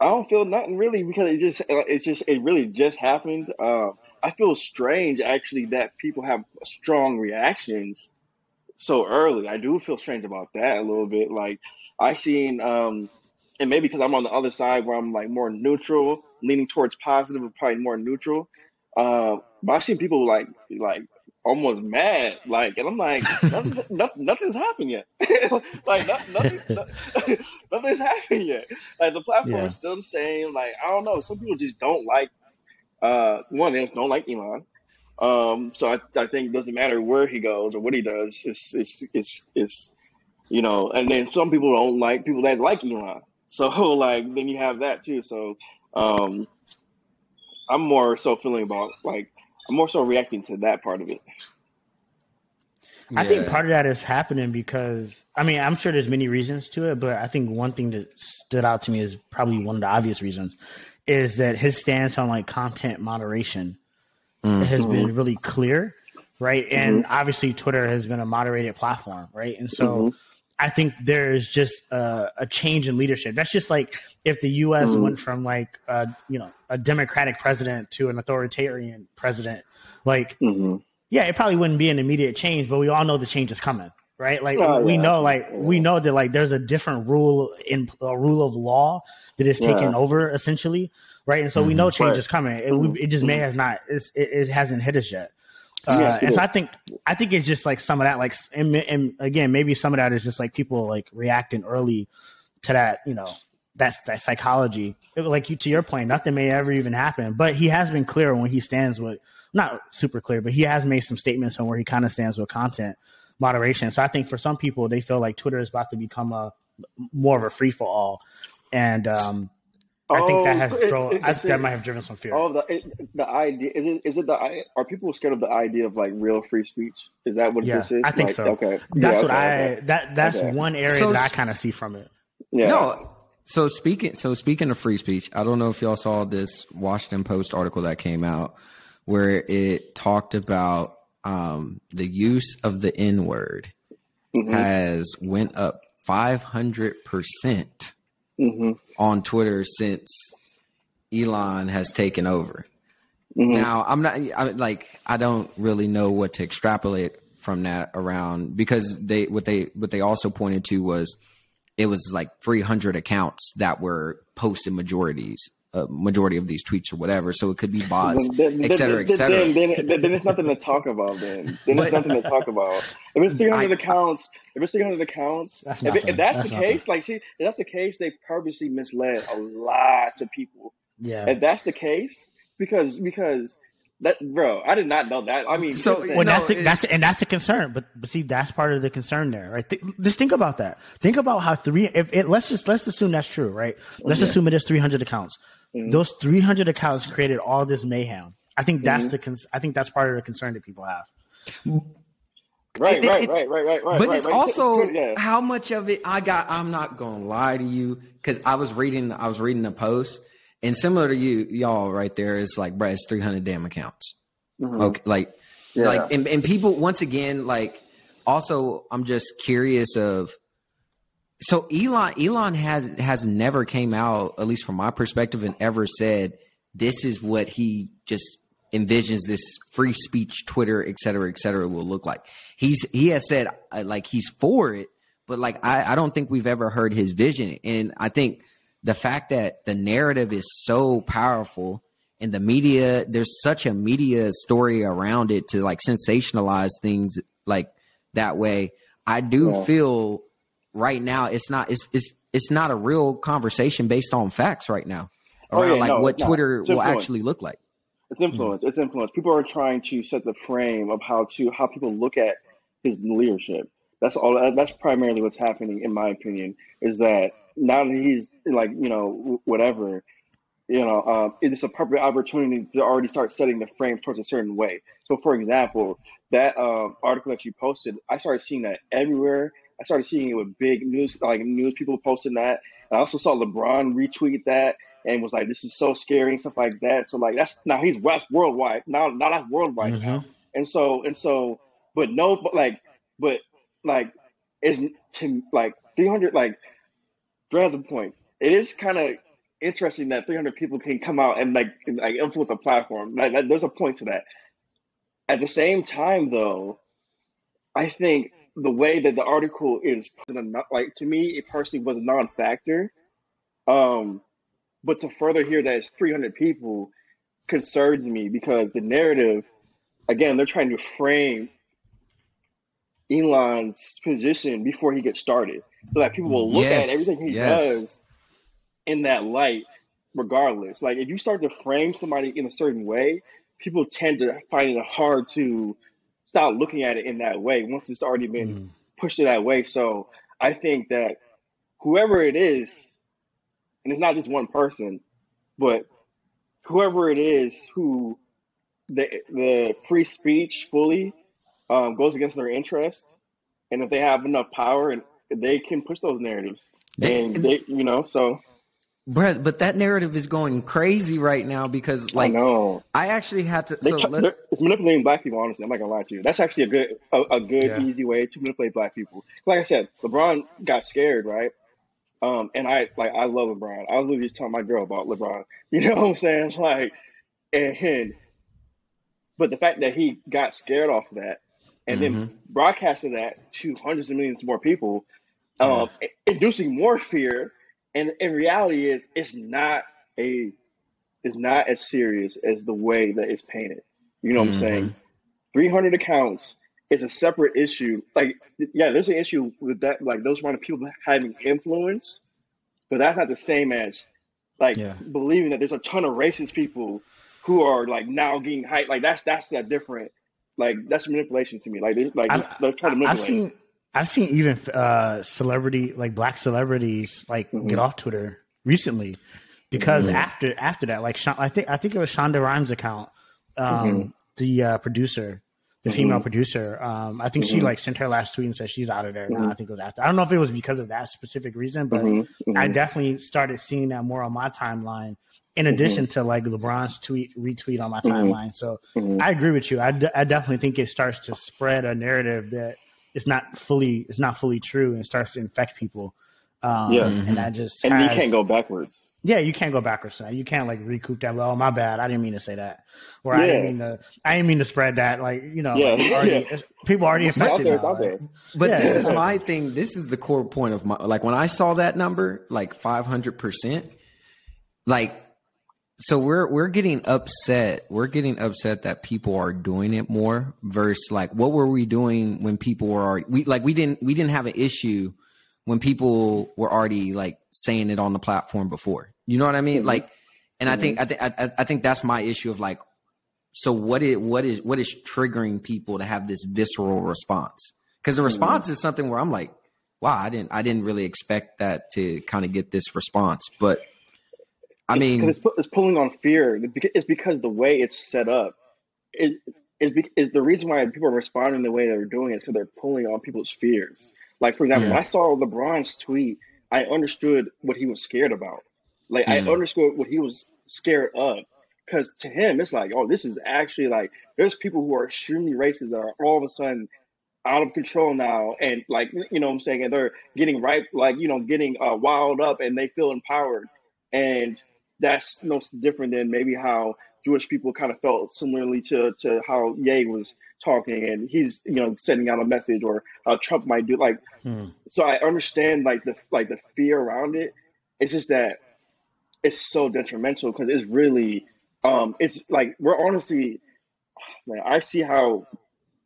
Speaker 2: I don't feel nothing really because it just it's just it really just happened. Uh, I feel strange actually that people have strong reactions so early. I do feel strange about that a little bit. Like I seen, um, and maybe because I'm on the other side where I'm like more neutral, leaning towards positive, but probably more neutral. Uh, but I've seen people like like almost mad, like, and I'm like, nothing, nothing, nothing's happened yet. like nothing, nothing, nothing, nothing's happened yet. Like the platform
Speaker 4: Yeah.
Speaker 2: is still the same. Like I don't know, some people just don't like. Uh, one, they just don't like Elon. Um, so I, I think it doesn't matter where he goes or what he does. It's, it's, it's, it's, you know, and then some people don't like people that like Elon. So like, then you have that too. So, um, I'm more so feeling about like, I'm more so reacting to that part of it.
Speaker 4: I think part of that is happening because I mean I'm sure there's many reasons to it, but I think one thing that stood out to me is probably one of the obvious reasons is that his stance on like content moderation has mm-hmm. been really clear, right? Mm-hmm. And obviously Twitter has been a moderated platform, right? And so mm-hmm. I think there's just a, a change in leadership. That's just like if the U.S. went from like a, you know a democratic president to an authoritarian president, like
Speaker 2: Mm-hmm.
Speaker 4: yeah, it probably wouldn't be an immediate change, but we all know the change is coming, right? Like
Speaker 2: Oh,
Speaker 4: we
Speaker 2: yeah,
Speaker 4: know, like
Speaker 2: absolutely.
Speaker 4: we know that like there's a different rule in a rule of law that is taking
Speaker 2: Yeah.
Speaker 4: over essentially, right? And so we mm-hmm. know change
Speaker 2: Right.
Speaker 4: is coming. It, we, mm-hmm. it just may mm-hmm. have not. It's, it, it hasn't hit us yet. Uh,
Speaker 2: Yes,
Speaker 4: and so I think I think it's just like some of that, like, and, and again, maybe some of that is just like people like reacting early to that, you know, that's that psychology. It- like you, to your point, nothing may ever even happen. But he has been clear when he stands with, not super clear, but he has made some statements on where he kind of stands with content moderation. So I think for some people, they feel like Twitter is about to become a more of a free for all, and um, I think that has
Speaker 2: Oh, it-
Speaker 4: drove, I,
Speaker 2: it's-
Speaker 4: that might have driven some fear.
Speaker 2: Oh, the it, the idea is it, is it the i- are people scared of the idea of like real free speech? Is that what
Speaker 4: Yeah,
Speaker 2: this is?
Speaker 4: I think
Speaker 2: Like,
Speaker 4: so.
Speaker 2: Okay,
Speaker 4: That's
Speaker 2: Yeah,
Speaker 4: what
Speaker 2: okay,
Speaker 4: I
Speaker 2: okay.
Speaker 4: that that's
Speaker 2: Okay.
Speaker 4: one area
Speaker 1: So
Speaker 4: I kind of see from it.
Speaker 2: Yeah.
Speaker 1: No. So speaking so speaking of free speech, I don't know if y'all saw this Washington Post article that came out where it talked about um, the use of the N word
Speaker 2: Mhm.
Speaker 1: has went up five hundred percent
Speaker 2: hmm
Speaker 1: on Twitter since Elon has taken over.
Speaker 2: Mhm.
Speaker 1: Now, I'm not I, like I don't really know what to extrapolate from that around because they what they what they also pointed to was it was like 300 accounts that were posted majorities uh, majority of these tweets or whatever so it could be bots
Speaker 2: Then- then-
Speaker 1: et cetera et
Speaker 2: then-
Speaker 1: cetera
Speaker 2: Then, then, then it's nothing to talk about. Then, then it's nothing to talk about. If it's 300
Speaker 1: I-
Speaker 2: accounts, if it's 300 accounts,
Speaker 4: That's
Speaker 2: if, it- if that's,
Speaker 4: That's
Speaker 2: the
Speaker 4: nothing.
Speaker 2: case, like, see, if that's the case, they purposely misled a lot of people.
Speaker 4: Yeah.
Speaker 2: If that's the case, because because that, bro, I did not know that. I mean,
Speaker 1: So,
Speaker 2: just
Speaker 4: Well,
Speaker 1: No,
Speaker 4: that's the, that's the, and that's the concern. But but see, that's part of the concern there, right? Th- just think about that. Think about how three. If it let's just let's assume that's true, right? Let's assume it is three hundred accounts. Those three hundred accounts created all this mayhem. I think that's the. Cons- I think that's part of the concern that people have.
Speaker 2: right,
Speaker 1: it- it-
Speaker 2: right,
Speaker 1: it-
Speaker 2: right, right, right, right.
Speaker 1: but
Speaker 2: right,
Speaker 1: it's
Speaker 2: right.
Speaker 1: also
Speaker 2: yeah.
Speaker 1: how much of it I got. I'm not gonna lie to you because I was reading. I was reading a post, and similar to you, y'all right there is like, bro, it's 300 damn accounts. Okay, like,
Speaker 2: Mm-hmm. Yeah.
Speaker 1: like, and, and people once again, like, also, I'm just curious of So Elon Elon has has never came out, at least from my perspective, and ever said this is what he just envisions this free speech Twitter, et cetera, et cetera, will look like. He's he has said uh, like he's for it, but like I, I don't think we've ever heard his vision. And I think the fact that the narrative is so powerful and the media, there's such a media story around it to like sensationalize things like that way. I do
Speaker 2: Yeah.
Speaker 1: feel right now it's not it's it's it's not a real conversation based on facts right now
Speaker 2: Oh,
Speaker 1: around
Speaker 2: yeah,
Speaker 1: like
Speaker 2: no,
Speaker 1: what. Twitter will actually look like.
Speaker 2: It's influence. It's influence. People are trying to set the frame of how to how people look at his leadership. That's all. That's primarily what's happening, in my opinion. Is that now that he's like you know whatever, you know, um, it's a perfect opportunity to already start setting the frame towards a certain way. So, for example, that um, article that you posted, I started seeing that everywhere. I started seeing it with big news, like news people posting that. I also saw LeBron retweet that and was like, "This is so scary" and stuff like that. So, like, that's now he's West worldwide. Now, now that's worldwide now. Mm-hmm. And so, and so, but no, but like, but like, is to like 300, like, Dre has a point. It is kind of interesting that 300 people can come out and like and, like influence a platform. Like, that, there's a point to that. At the same time, though, I think the way that the article is like to me, it personally was a non-factor. Um, but to further hear that it's 300 people concerns me because the narrative, again, they're trying to frame Elon's position before he gets started, so that people will look
Speaker 1: Yes,
Speaker 2: at everything he
Speaker 1: yes.
Speaker 2: does in that light, regardless. Like if you start to frame somebody in a certain way, people tend to find it hard to stop looking at it in that way once it's already been pushed to that way. So I think that whoever it is, and it's not just one person, but whoever it is who the the free speech fully um, goes against their interest, and if they have enough power and they can push those narratives,
Speaker 1: They-
Speaker 2: and they, you know, so
Speaker 1: Brett, but that narrative is going crazy right now because like
Speaker 2: I know
Speaker 1: I actually had to
Speaker 2: they
Speaker 1: so
Speaker 2: try,
Speaker 1: let-
Speaker 2: they're- it's manipulating black people. Honestly, I'm not gonna lie to you. That's actually a good, a, a good,
Speaker 1: Yeah.
Speaker 2: easy way to manipulate black people. Like I said, LeBron got scared, right? Um, and I like I love LeBron. I was literally just telling my girl about LeBron. You know what I'm saying? Like, and but the fact that he got scared off of that and then broadcasted that to hundreds of millions more people, um, inducing more fear. And in reality, is it's not a it's not as serious as the way that it's painted. You know what I'm mm-hmm. saying? 300 accounts is a separate issue. Like, yeah, there's an issue with that, like those amount of people having influence, but that's not the same as like
Speaker 4: Yeah.
Speaker 2: believing that there's a ton of racist people who are like now getting hyped. Like that's that's that different. Like that's manipulation to me. Like they like
Speaker 4: I've-
Speaker 2: they're trying to
Speaker 4: I've
Speaker 2: manipulate.
Speaker 4: seen I've seen even uh, celebrity like black celebrities like
Speaker 2: Mm-hmm.
Speaker 4: get off Twitter recently because after after that like I think I think it was Shonda Rhimes account um,
Speaker 2: Mm-hmm.
Speaker 4: the uh, producer the female producer um, I think
Speaker 2: Mm-hmm.
Speaker 4: she like sent her last tweet and said she's out of there now I think it was after I don't know if it was because of that specific reason but
Speaker 2: Mm-hmm.
Speaker 4: I definitely started seeing that more on my timeline
Speaker 2: Mm-hmm.
Speaker 4: in addition to like LeBron's tweet retweet on my timeline. So
Speaker 2: Mm-hmm.
Speaker 4: I agree with you. I, d- I definitely think it starts to spread a narrative that it's not fully it's not fully true and it starts to infect people. Um,
Speaker 2: Yes.
Speaker 4: and that just
Speaker 2: and you can't go backwards.
Speaker 4: Yeah, you can't go backwards. Now. You can't like recoup that. Well, my bad. I didn't mean to say that. Or I didn't mean to. I didn't mean to spread that. Like you know,
Speaker 2: Yeah,
Speaker 4: like, already,
Speaker 2: yeah.
Speaker 4: people already
Speaker 2: It's out
Speaker 4: infected.
Speaker 2: there.
Speaker 4: Now,
Speaker 2: out there.
Speaker 4: like-
Speaker 1: But
Speaker 4: Yeah.
Speaker 1: this is my thing. This is the core point of my like when I saw that number, like five hundred percent, like so we're we're getting upset. We're getting upset that people are doing it more versus like what were we doing when people were already we like we didn't we didn't have an issue when people were already like saying it on the platform before. You know what I mean? Mm-hmm. Like and I think mm-hmm. I think I, I think that's my issue of like so what is what is what is triggering people to have this visceral response? Because the mm-hmm. response is something where I'm like, wow, I didn't I didn't really expect that to kind of get this response. But I mean,
Speaker 2: it's, it's pulling on fear. It's because the way it's set up is is, be, is the reason why people are responding the way they're doing is because they're pulling on people's fears. Like for example, when I saw LeBron's tweet, I understood what he was scared about. Like I understood what he was scared of. Because to him, it's like, oh, this is actually like there's people who are extremely racist that are all of a sudden out of control now and like you know what I'm saying and they're getting right like you know getting uh, wild up and they feel empowered and that's no different than maybe how Jewish people kind of felt similarly to to how Ye was talking and he's you know sending out a message or how Trump might do like
Speaker 4: Hmm.
Speaker 2: so I understand like the like the fear around it it's just that it's so detrimental because it's really um it's like we're honestly man I see how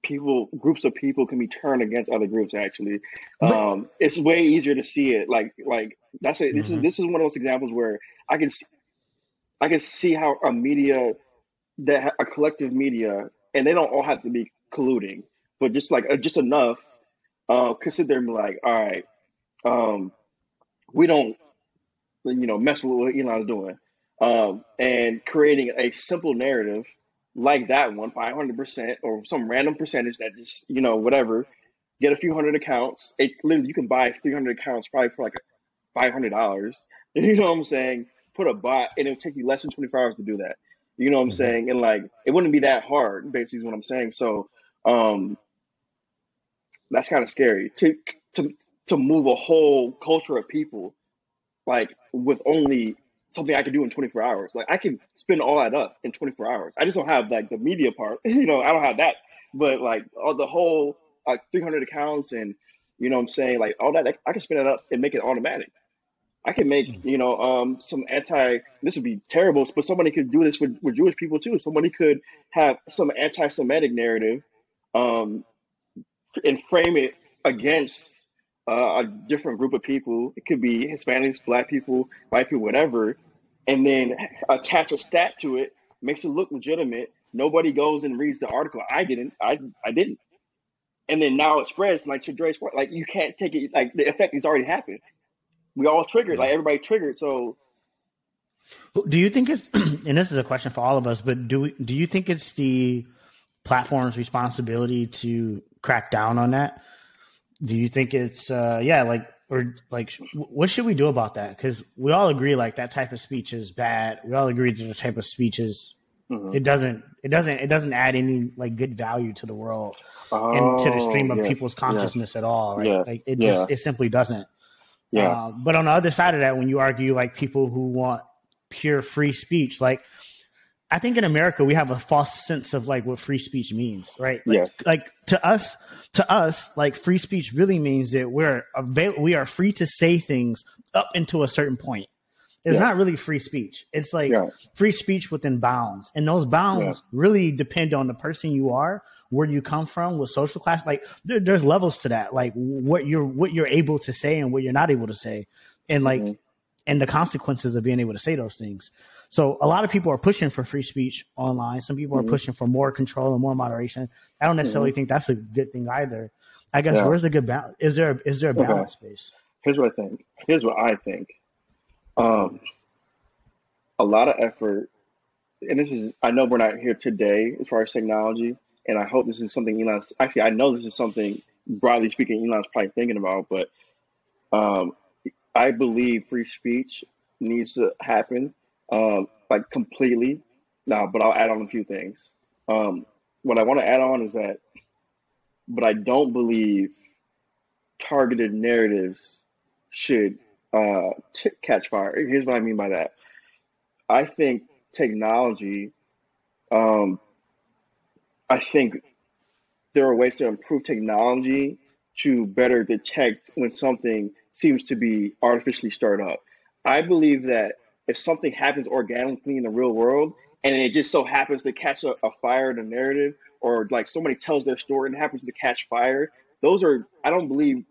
Speaker 2: people groups of people can be turned against other groups actually um it's way easier to see it like like that's it this is
Speaker 4: Mhm.
Speaker 2: this is one of those examples where i can i can see how a media that ha- a collective media and they don't all have to be colluding but just like uh, just enough uh could sit there and be like all right um we don't you know mess with what elon's doing um and creating a simple narrative like that one, 500% or some random percentage that just, you know, whatever, get a few hundred accounts. It literally, you can buy 300 accounts probably for like $500. You know what I'm saying? Put a bot and it'll take you less than 24 hours to do that. You know what I'm
Speaker 4: Mhm.
Speaker 2: saying? And like, it wouldn't be that hard, basically, is what I'm saying. So, um, that's kind of scary to, to, to move a whole culture of people like with only something I could do in 24 hours. Like I can spin all that up in 24 hours. I just don't have like the media part. you know, I don't have that. But like all the whole like 300 accounts and you know what I'm saying like all that I can spin it up and make it automatic. I can make you know um some anti. This would be terrible, but somebody could do this with, with Jewish people too. Somebody could have some anti-Semitic narrative, um, and frame it against uh, a different group of people. It could be Hispanics, Black people, white people, whatever, and then attach a stat to it, makes it look legitimate. Nobody goes and reads the article. I didn't. I I didn't. And then now it spreads like to Dre's. Like you can't take it. Like the effect has already happened. We all triggered. Like everybody triggered. So
Speaker 4: Do you think it's and this is a question for all of us, but do we, do you think it's the platform's responsibility to crack down on that? Do you think it's uh yeah, like or like what should we do about that? Cuz we all agree like that type of speech is bad. We all agree that the type of speech is
Speaker 2: Mhm.
Speaker 4: it doesn't it doesn't it doesn't add any like good value to the world and to the stream of
Speaker 2: Oh, yes,
Speaker 4: people's
Speaker 2: yes.
Speaker 4: consciousness at all, right?
Speaker 2: Yeah,
Speaker 4: Like it
Speaker 2: yeah.
Speaker 4: just it simply doesn't.
Speaker 2: Yeah.
Speaker 4: Uh, but on the other side of that, when you argue like people who want pure free speech, like I think in America we have a false sense of like what free speech means, right? Like,
Speaker 2: Yes.
Speaker 4: Like to us, to us, like free speech really means that we're avail- we are free to say things up into a certain point. It's
Speaker 2: Yeah.
Speaker 4: not really free speech. It's like
Speaker 2: Yeah.
Speaker 4: free speech within bounds, and those bounds really depend on the person you are, where you come from, what social class. Like there, there's levels to that, like what you're what you're able to say and what you're not able to say, and like
Speaker 2: Mhm.
Speaker 4: and the consequences of being able to say those things. So a lot of people are pushing for free speech online. Some people
Speaker 2: Mhm.
Speaker 4: are pushing for more control and more moderation. I don't necessarily think that's a good thing either. I guess
Speaker 2: Yeah.
Speaker 4: where's the good balance? Is there is there a
Speaker 2: Okay.
Speaker 4: balance space?
Speaker 2: here's what I think. Here's what I think. Um, a lot of effort, and this is I know we're not here today as far as technology, and I hope this is something Elon's actually I know this is something broadly speaking Elon's probably thinking about, but um, I believe free speech needs to happen, um, like completely. Now, but I'll add on a few things. Um, what I want to add on is that, but I don't believe targeted narratives should uh, t- catch fire. Here's what I mean by that. I think technology, um, I think there are ways to improve technology to better detect when something seems to be artificially stirred up. I believe that if something happens organically in the real world and it just so happens to catch a, a fire in a narrative or like somebody tells their story and happens to catch fire, those are, I don't believe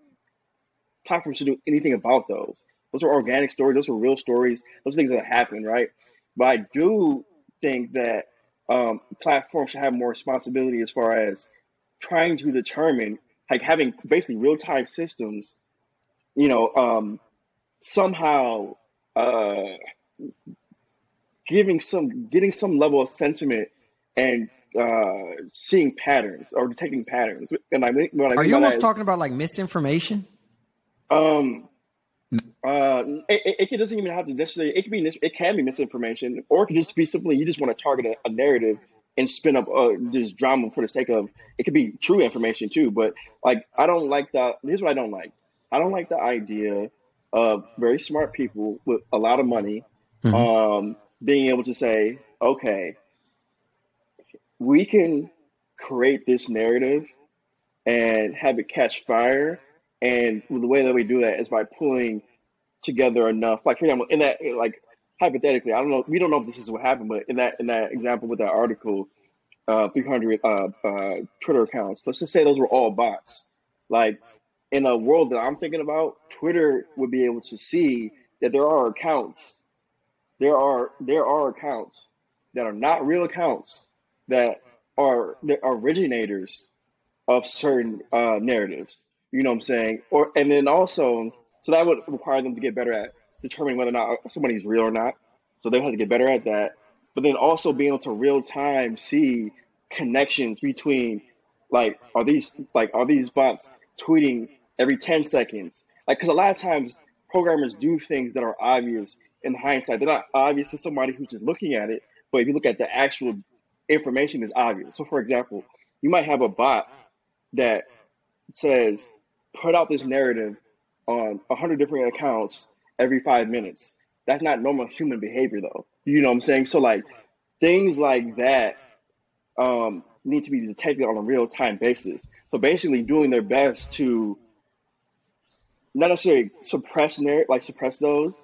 Speaker 2: platforms should do anything about those. Those are organic stories. Those are real stories. Those things that happen, right? But I do think that um, platforms should have more responsibility as far as trying to determine, like having basically real time systems, you know, um, somehow uh, giving some, getting some level of sentiment and uh, seeing patterns or detecting patterns. And I mean, what I
Speaker 1: Are
Speaker 2: mean
Speaker 1: you almost
Speaker 2: is-
Speaker 1: talking about like misinformation?
Speaker 2: um, uh, it, it, it doesn't even have to necessarily. It can be it can be misinformation, or it could just be simply you just want to target a, a narrative and spin up uh, just drama for the sake of it could be true information too. But like, I don't like the. Here's what I don't like. I don't like the idea of very smart people with a lot of money
Speaker 1: Mhm.
Speaker 2: um, being able to say, okay, we can create this narrative and have it catch fire. And the way that we do that is by pulling together enough. Like for example, in that like hypothetically, I don't know, we don't know if this is what happened, but in that in that example with that article, uh, 300 uh, uh, Twitter accounts. Let's just say those were all bots. Like in a world that I'm thinking about, Twitter would be able to see that there are accounts, there are there are accounts that are not real accounts that are the originators of certain uh, narratives. You know what I'm saying? Or and then also, so that would require them to get better at determining whether or not somebody's real or not. So they have to get better at that. But then also being able to real time see connections between like are these like are these bots tweeting every 10 seconds? Like because a lot of times programmers do things that are obvious in hindsight. They're not obvious to somebody who's just looking at it, but if you look at the actual information is obvious. So for example, you might have a bot that says put out this narrative on a hundred different accounts every five minutes. That's not normal human behavior though. You know what I'm saying? So like things like that um, need to be detected on a real time basis. So basically doing their best to not necessarily suppress narr- like suppress those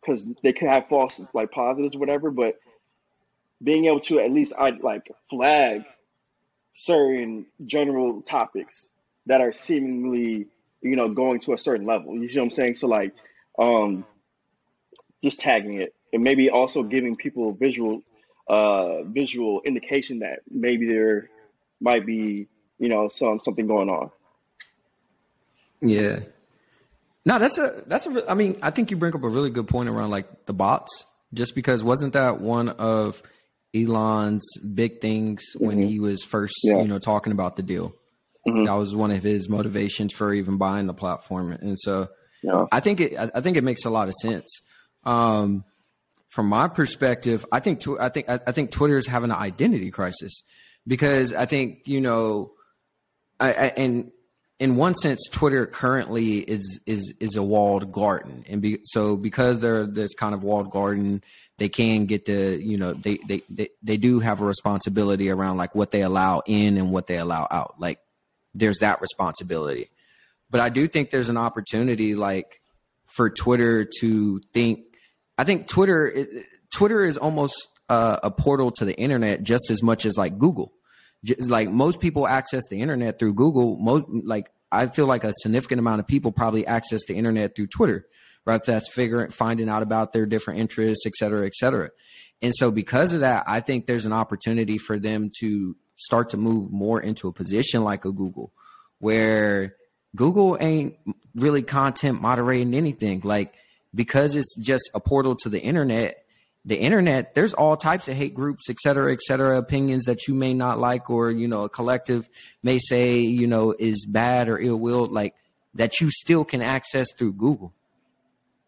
Speaker 2: because they could have false like positives or whatever, but being able to at least I like flag certain general topics that are seemingly you know going to a certain level. You see what I'm saying? So like um just tagging it and maybe also giving people visual uh visual indication that maybe there might be you know some something going on.
Speaker 1: Yeah. No, that's a that's a. I mean, I think you bring up a really good point around like the bots, just because wasn't that one of Elon's big things when he was first,
Speaker 2: Yeah.
Speaker 1: you know, talking about the deal. That was one of his motivations for even buying the platform, and so
Speaker 2: Yeah.
Speaker 1: I think it. I I think it makes a lot of sense. Um, from my perspective, I think tw- I think I, I think Twitter is having an identity crisis because I think you know, I, I, and in one sense, Twitter currently is is is a walled garden, and be, so because they're this kind of walled garden, they can get to you know they, they they they do have a responsibility around like what they allow in and what they allow out. Like there's that responsibility, but I do think there's an opportunity like for Twitter to think. I think Twitter it, Twitter is almost uh, a portal to the internet just as much as like Google. Just like most people access the internet through Google, most like I feel like a significant amount of people probably access the internet through Twitter, right? That's figuring finding out about their different interests, et cetera, et cetera. And so because of that, I think there's an opportunity for them to start to move more into a position like a Google, where Google ain't really content moderating anything. Like because it's just a portal to the internet, the internet, there's all types of hate groups, et cetera, et cetera, opinions that you may not like, or, you know, a collective may say, you know, is bad or ill will, like that you still can access through Google.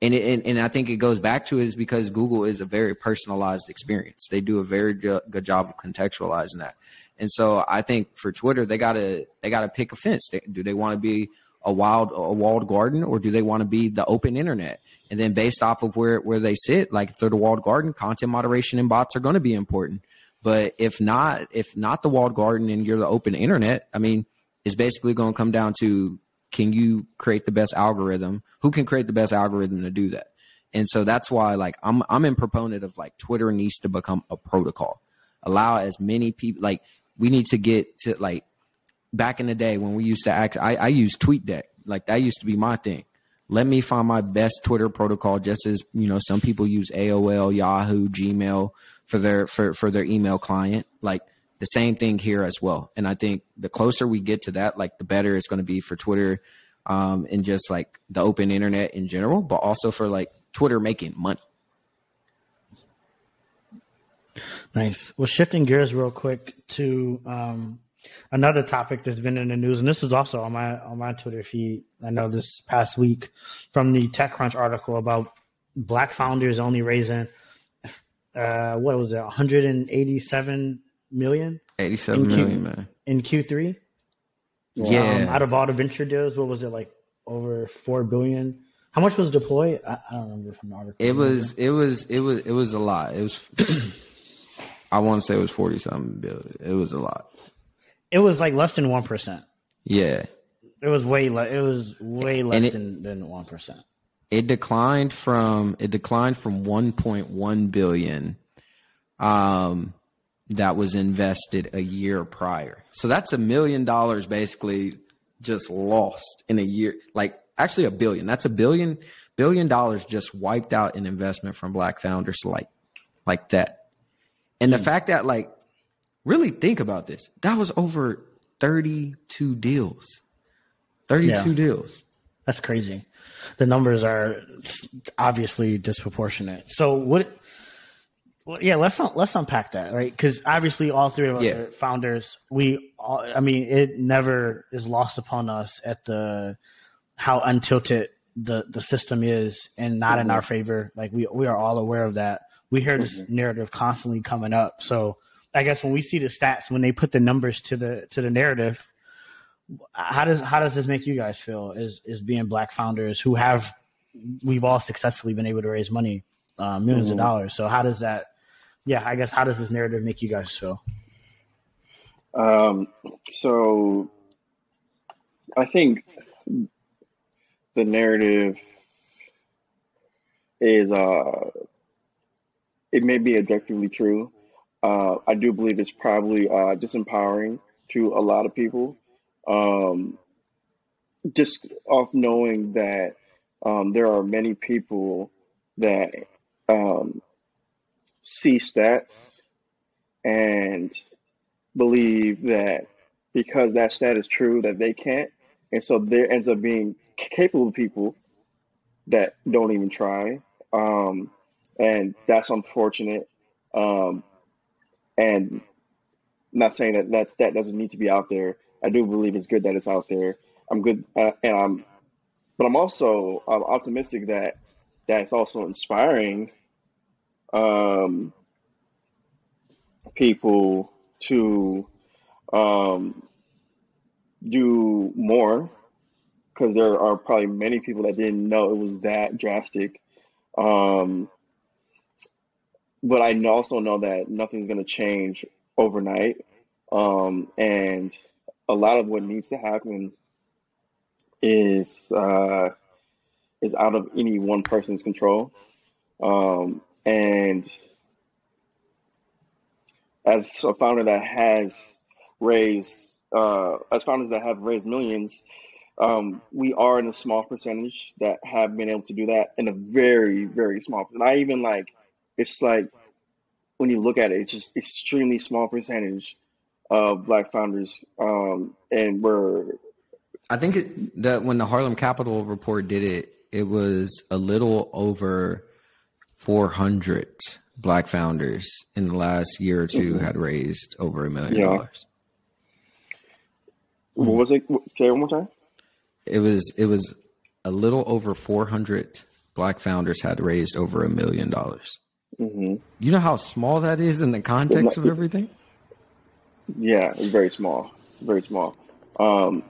Speaker 1: And, it, and and I think it goes back to is because Google is a very personalized experience. They do a very good job of contextualizing that. And so I think for Twitter, they gotta they gotta pick a fence. Do they want to be a wild a walled garden or do they want to be the open internet? And then based off of where where they sit, like if they're the walled garden, content moderation and bots are going to be important. But if not, if not the walled garden and you're the open internet, I mean, it's basically going to come down to can you create the best algorithm? Who can create the best algorithm to do that? And so that's why like I'm I'm in proponent of like Twitter needs to become a protocol. Allow as many people like we need to get to like back in the day when we used to act I, I TweetDeck. Like that used to be my thing. Let me find my best Twitter protocol just as you know some people use AOL, Yahoo, Gmail for their for, for their email client. Like the same thing here as well. And I think the closer we get to that, like the better it's going to be for Twitter um, and just like the open internet in general, but also for like Twitter making money.
Speaker 4: Nice. Well, shifting gears real quick to um, another topic that's been in the news, and this was also on my on my Twitter feed. I know this past week from the TechCrunch article about black founders only raising uh, what was it, 187 million
Speaker 1: Eighty-seven
Speaker 4: In Q-
Speaker 1: million, man.
Speaker 4: in Q3.
Speaker 1: Yeah,
Speaker 4: Um, out of all the venture deals, what was it like over four billion? How much was deployed? I, I don't remember from the article.
Speaker 1: it was, it was, it was, it was a lot. It was. I want to say it was forty something billion. It was a lot.
Speaker 4: It was like less than one percent.
Speaker 1: Yeah,
Speaker 4: It was way less. It was way less
Speaker 1: it-
Speaker 4: than than one percent.
Speaker 1: it declined from it declined from 1.1 billion um that was invested a year prior so that's a million dollars basically just lost in a year like actually a billion that's a billion billion dollars just wiped out in investment from black founders like like that and the hmm. fact that like really think about this that was over 32 deals 32
Speaker 4: Yeah.
Speaker 1: deals
Speaker 4: That's crazy. The numbers are obviously disproportionate. So what? well, Yeah, let's let's unpack that, right? Because obviously, all three of us
Speaker 1: Yeah.
Speaker 4: are founders. We, all, I mean, it never is lost upon us at the how untilted the the system is, and not in mm-hmm. our favor. Like we we are all aware of that. We hear this narrative constantly coming up. So I guess when we see the stats, when they put the numbers to the to the narrative, how does how does this make you guys feel Is as being black founders who have we've all successfully been able to raise money uh, 1000000s of dollars? So how does that yeah i guess how does this narrative make you guys feel?
Speaker 2: Um, so I think the narrative is uh it may be objectively true. Uh, I do believe it's probably uh, disempowering to a lot of people. Um, just off knowing that um, there are many people that um, see stats and believe that because that stat is true that they can't and so there ends up being capable people that don't even try um, and that's unfortunate. Um, and not saying that that stat doesn't need to be out there. I do believe it's good that it's out there. I'm good uh, and i'm but i'm also I'm optimistic that that's also inspiring um, people to um, do more because there are probably many people that didn't know it was that drastic. Um, but I also know that nothing's going to change overnight. Um, and a lot of what needs to happen is uh, is out of any one person's control. Um, and as a founder that has raised, uh, as founders that have raised millions, um, we are in a small percentage that have been able to do that in a very, very small. And I even like, it's like when you look at it, it's just extremely small percentage of black founders, um, and we're
Speaker 1: I think it, that when the Harlem Capital Report did it, it was a little over 400 black founders in the last year or 2 had raised over a million dollars.
Speaker 2: what was it? Say one more time.
Speaker 1: It was it was a little over 400 black founders had raised over a million dollars.
Speaker 2: Hmm
Speaker 1: You know how small that is in the context of everything?
Speaker 2: Yeah, it's very small, very small. Um,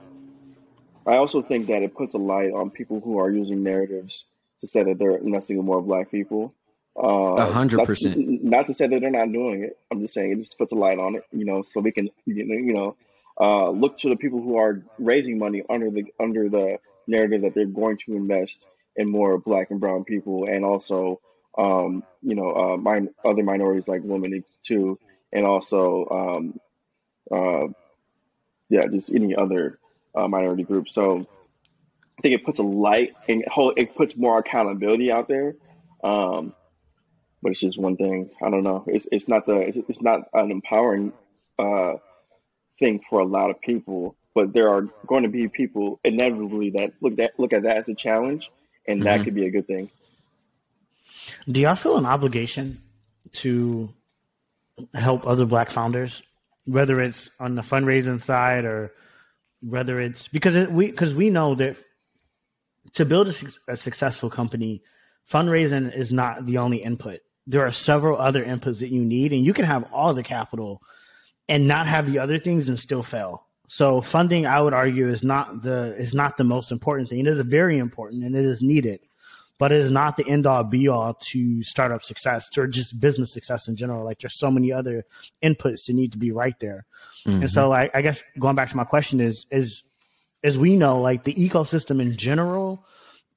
Speaker 2: I also think that it puts a light on people who are using narratives to say that they're investing in more black people. Uh,
Speaker 1: A hundred percent.
Speaker 2: Not to say that they're not doing it. I'm just saying it just puts a light on it, you know, so we can, you know, you know, uh, look to the people who are raising money under the under the narrative that they're going to invest in more black and brown people, and also, um, you know, uh, min- other minorities like women too, and also, um, uh, yeah, just any other uh, minority group. So I think it puts a light and whole, it puts more accountability out there. Um, but it's just one thing. I don't know. It's it's not the it's, it's not an empowering uh, thing for a lot of people. But there are going to be people inevitably that look that look at that as a challenge, and that
Speaker 1: Mhm.
Speaker 2: could be a good thing.
Speaker 4: Do y'all feel an obligation to help other black founders whether it's on the fundraising side or whether it's because it, we because we know that to build a, suc- a successful company fundraising is not the only input there are several other inputs that you need and you can have all the capital and not have the other things and still fail. So funding, I would argue, is not the is not the most important thing. It is very important and it is needed, but it is not the end all be all to startup success or just business success in general. Like there's so many other inputs that need to be right there. Mm-hmm. And so, like, I guess going back to my question is is as we know, like the ecosystem in general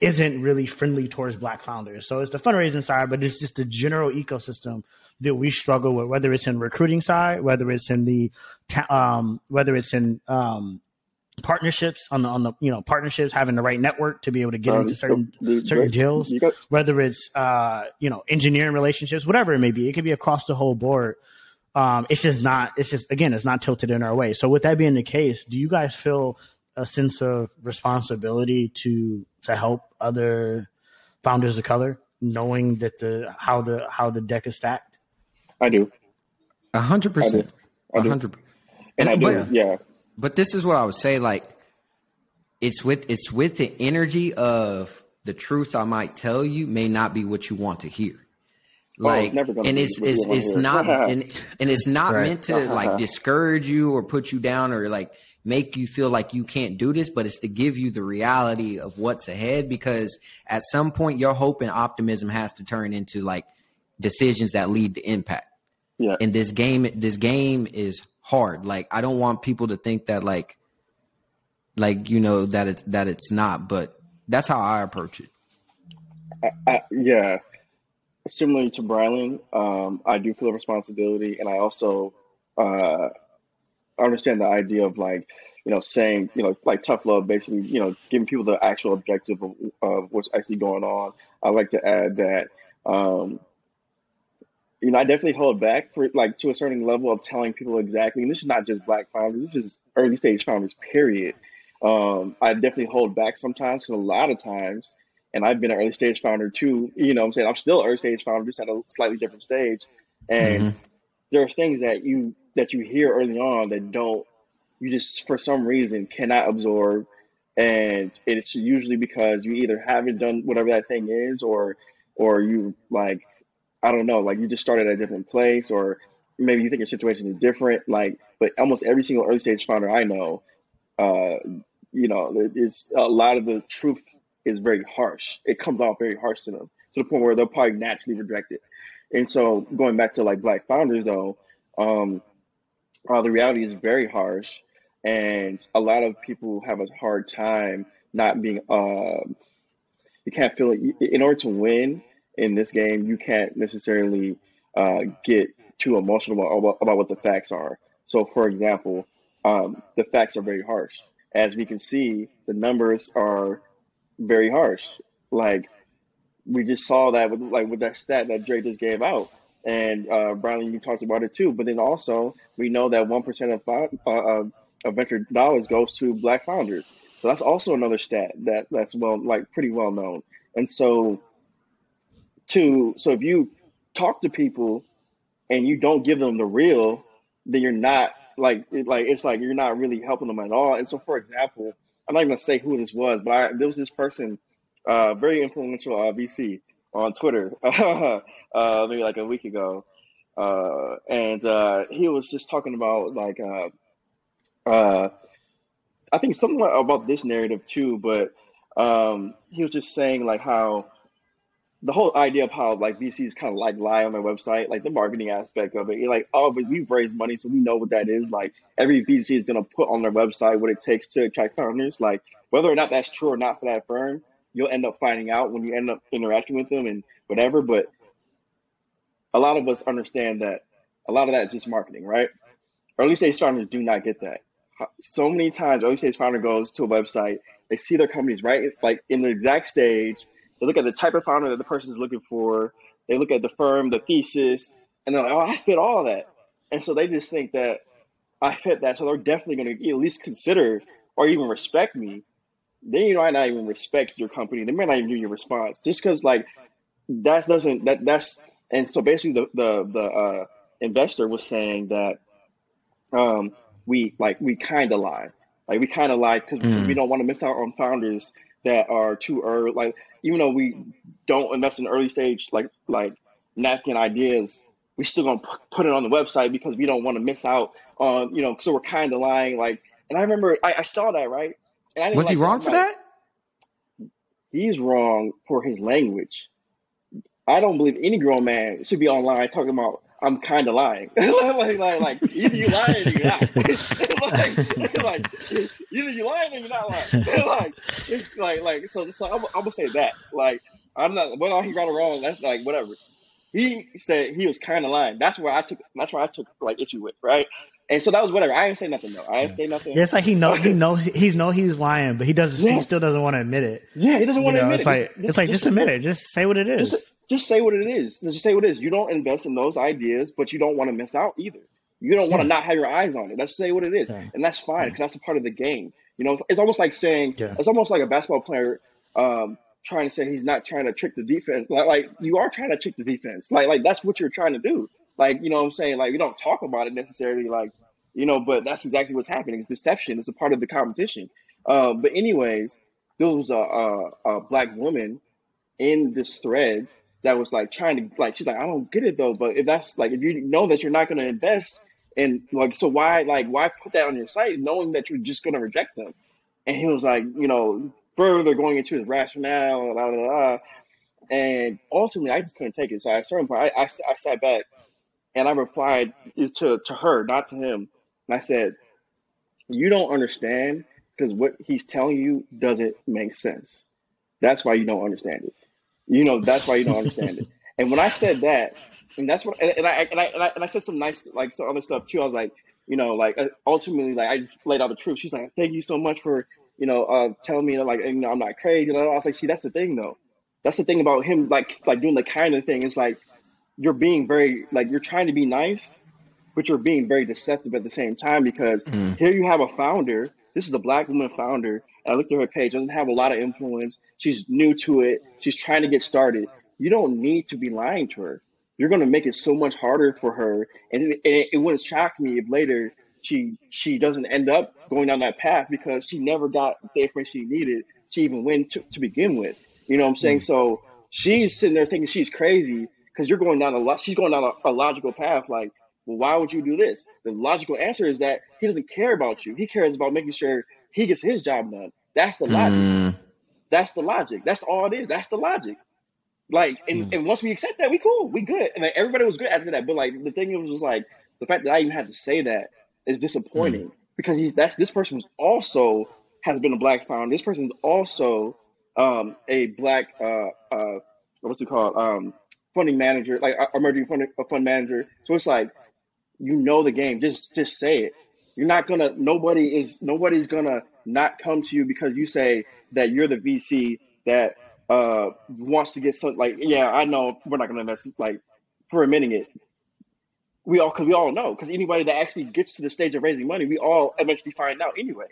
Speaker 4: isn't really friendly towards black founders. So it's the fundraising side, but it's just the general ecosystem that we struggle with, whether it's in recruiting side, whether it's in the, um, whether it's in um, partnerships on the on the you know partnerships, having the right network to be able to get um, into certain the, certain deals, got- whether it's uh, you know engineering relationships, whatever it may be, it could be across the whole board. Um, it's just not. It's just again, it's not tilted in our way. So with that being the case, do you guys feel a sense of responsibility to to help other founders of color, knowing that the how the how the deck is stacked?
Speaker 2: I do.
Speaker 1: A hundred percent. A hundred.
Speaker 2: And I do. But, yeah.
Speaker 1: But this is what I would say. Like, it's with it's with the energy of the truth I might tell you may not be what you want to hear. Oh, like, oh, and it's it's it's not and and it's not right. meant to like discourage you or put you down or like make you feel like you can't do this, but it's to give you the reality of what's ahead because at some point your hope and optimism has to turn into like decisions that lead to impact. Yeah. And this game, this game is hard. Like I don't want people to think that like, like you know that it's that it's not, but that's how I approach it.
Speaker 2: I, I, yeah, similarly to Brylan, um, I do feel a responsibility, and I also uh, understand the idea of like you know saying you know like tough love, basically you know giving people the actual objective of, of what's actually going on. I like to add that um, you know, I definitely hold back for like to a certain level of telling people exactly. And this is not just black founders; this is early stage founders. Period. Um, I definitely hold back sometimes because a lot of times, and I've been an early stage founder too. You know, I'm saying I'm still an early stage founder, just at a slightly different stage. And mm-hmm. there's things that you that you hear early on that don't you just for some reason cannot absorb, and it's usually because you either haven't done whatever that thing is, or or you like I don't know, like you just started at a different place, or maybe you think your situation is different. Like, but almost every single early stage founder I know, uh, you know, it's a lot of the truth is very harsh. It comes off very harsh to them to the point where they'll probably naturally reject it. And so, going back to like black founders, though, um, uh, the reality is very harsh, and a lot of people have a hard time not being. Uh, you can't feel it. In order to win, in this game, you can't necessarily uh, get too emotional about, about what the facts are. So, for example, um, the facts are very harsh. As we can see, the numbers are very harsh. Like we just saw that with like with that stat that Dre just gave out, and uh, Brylan, you talked about it too. But then also, we know that one percent of, uh, of venture dollars goes to Black founders. So that's also another stat that that's well like pretty well known. And so to so if you talk to people and you don't give them the real, then you're not like like it's like you're not really helping them at all. And so, for example, I'm not even gonna say who this was, but I, there was this person, uh, very influential uh, VC on Twitter, uh, maybe like a week ago, uh, and uh, he was just talking about like uh, uh, I think something about this narrative too, but um, he was just saying like how the whole idea of how like VCs kind of like lie on their website, like the marketing aspect of it. You're like, oh, but we've raised money, so we know what that is. Like every VC is gonna put on their website what it takes to attract founders. Like whether or not that's true or not for that firm, you'll end up finding out when you end up interacting with them and whatever. But a lot of us understand that a lot of that is just marketing, right? Early stage founders do not get that. So many times, early stage founder goes to a website, they see their companies right like in the exact stage they look at the type of founder that the person is looking for. They look at the firm, the thesis, and they're like, "Oh, I fit all that." And so they just think that I fit that, so they're definitely going to at least consider or even respect me. They might not even respect your company. They might not even do your response just because, like, that doesn't that that's and so basically the the the uh, investor was saying that um, we like we kind of lie, like we kind of lie because mm. we don't want to miss out on founders that are too early. Like even though we don't invest in early stage like like napkin ideas, we still gonna pu- put it on the website because we don't want to miss out on, you know, so we're kind of lying. Like, and I remember I, I saw that right. And I didn't
Speaker 1: Was he wrong
Speaker 2: I'm
Speaker 1: for
Speaker 2: like,
Speaker 1: that?
Speaker 2: He's wrong for his language. I don't believe any grown man should be online talking about I'm kind of lying. like, like, like, either you lying or you're not. like, like, either you lying or you're not lying. like, it's like, like, so, so I'm, I'm gonna say that. Like, I'm not whether he got it wrong. That's like whatever. He said he was kind of lying. That's where I took. That's where I took like issue with, right? And so that was whatever. I didn't say nothing though. I didn't say nothing.
Speaker 4: Yeah, it's like he know he knows he's know he's lying, but he doesn't. He still doesn't want to admit it.
Speaker 2: Yeah, he doesn't
Speaker 4: You
Speaker 2: want to admit
Speaker 4: it's
Speaker 2: it.
Speaker 4: like it's like just admit it. Just say what it is.
Speaker 2: Just, just say what it is. Just say what it is. You don't invest in those ideas, but you don't want to miss out either. You don't want to
Speaker 4: Yeah.
Speaker 2: not have your eyes on it. Let's say what it is,
Speaker 4: Yeah.
Speaker 2: and that's fine because that's a part of the game. You know, it's, it's almost like saying
Speaker 4: Yeah.
Speaker 2: it's almost like a basketball player um, trying to say he's not trying to trick the defense. Like, like you are trying to trick the defense. Like like that's what you're trying to do. Like you know what I'm saying. Like we don't talk about it necessarily. Like you know, but that's exactly what's happening. It's deception. It's a part of the competition. Uh, but anyways, there was a, a, a black woman in this thread that was like trying to like she's like I don't get it though but if that's like if you know that you're not going to invest and like so why like why put that on your site knowing that you're just going to reject them? And he was like you know further going into his rationale blah, blah, blah, and ultimately I just couldn't take it. So at a certain point I, I, I sat back and I replied to to her not to him. And I said you don't understand because what he's telling you doesn't make sense. That's why you don't understand it. You know, that's why you don't understand it. And when I said that, and that's what, and, and I and I and I and I said some nice like some other stuff too. I was like, you know, like uh, ultimately, like I just laid out the truth. She's like, thank you so much for you know uh, telling me that like you know I'm not crazy. And I was like, see, that's the thing though. That's the thing about him like like doing the kind of thing. It's like you're being very like you're trying to be nice, but you're being very deceptive at the same time because
Speaker 1: Mm.
Speaker 2: here you have a founder. This is a black woman founder. And I looked at her page. Doesn't have a lot of influence. She's new to it. She's trying to get started. You don't need to be lying to her. You're going to make it so much harder for her. And it, it, it wouldn't shock me if later she she doesn't end up going down that path because she never got the information she needed to even win to, to begin with. You know what I'm saying? So she's sitting there thinking she's crazy because you're going down a lot. She's going down a, a logical path. Like, well, why would you do this? The logical answer is that he doesn't care about you. He cares about making sure he gets his job done. That's the logic.
Speaker 1: Mm.
Speaker 2: That's the logic. That's all it is. That's the logic. Like, and, and once we accept that, we cool, we good, and like, everybody was good after that. But like, the thing it was just like the fact that I even had to say that is disappointing because he's that's this person was also has been a black founder. This person is also um, a black uh, uh, what's it called um, funding manager, like uh, emerging fund, a fund manager. So it's like you know the game. Just just say it. You're not gonna. Nobody is. Nobody's gonna not come to you because you say that you're the VC that uh wants to get some. Like, yeah, I know we're not gonna invest. Like, for a minute, we all because we all know because anybody that actually gets to the stage of raising money, we all eventually find out anyway.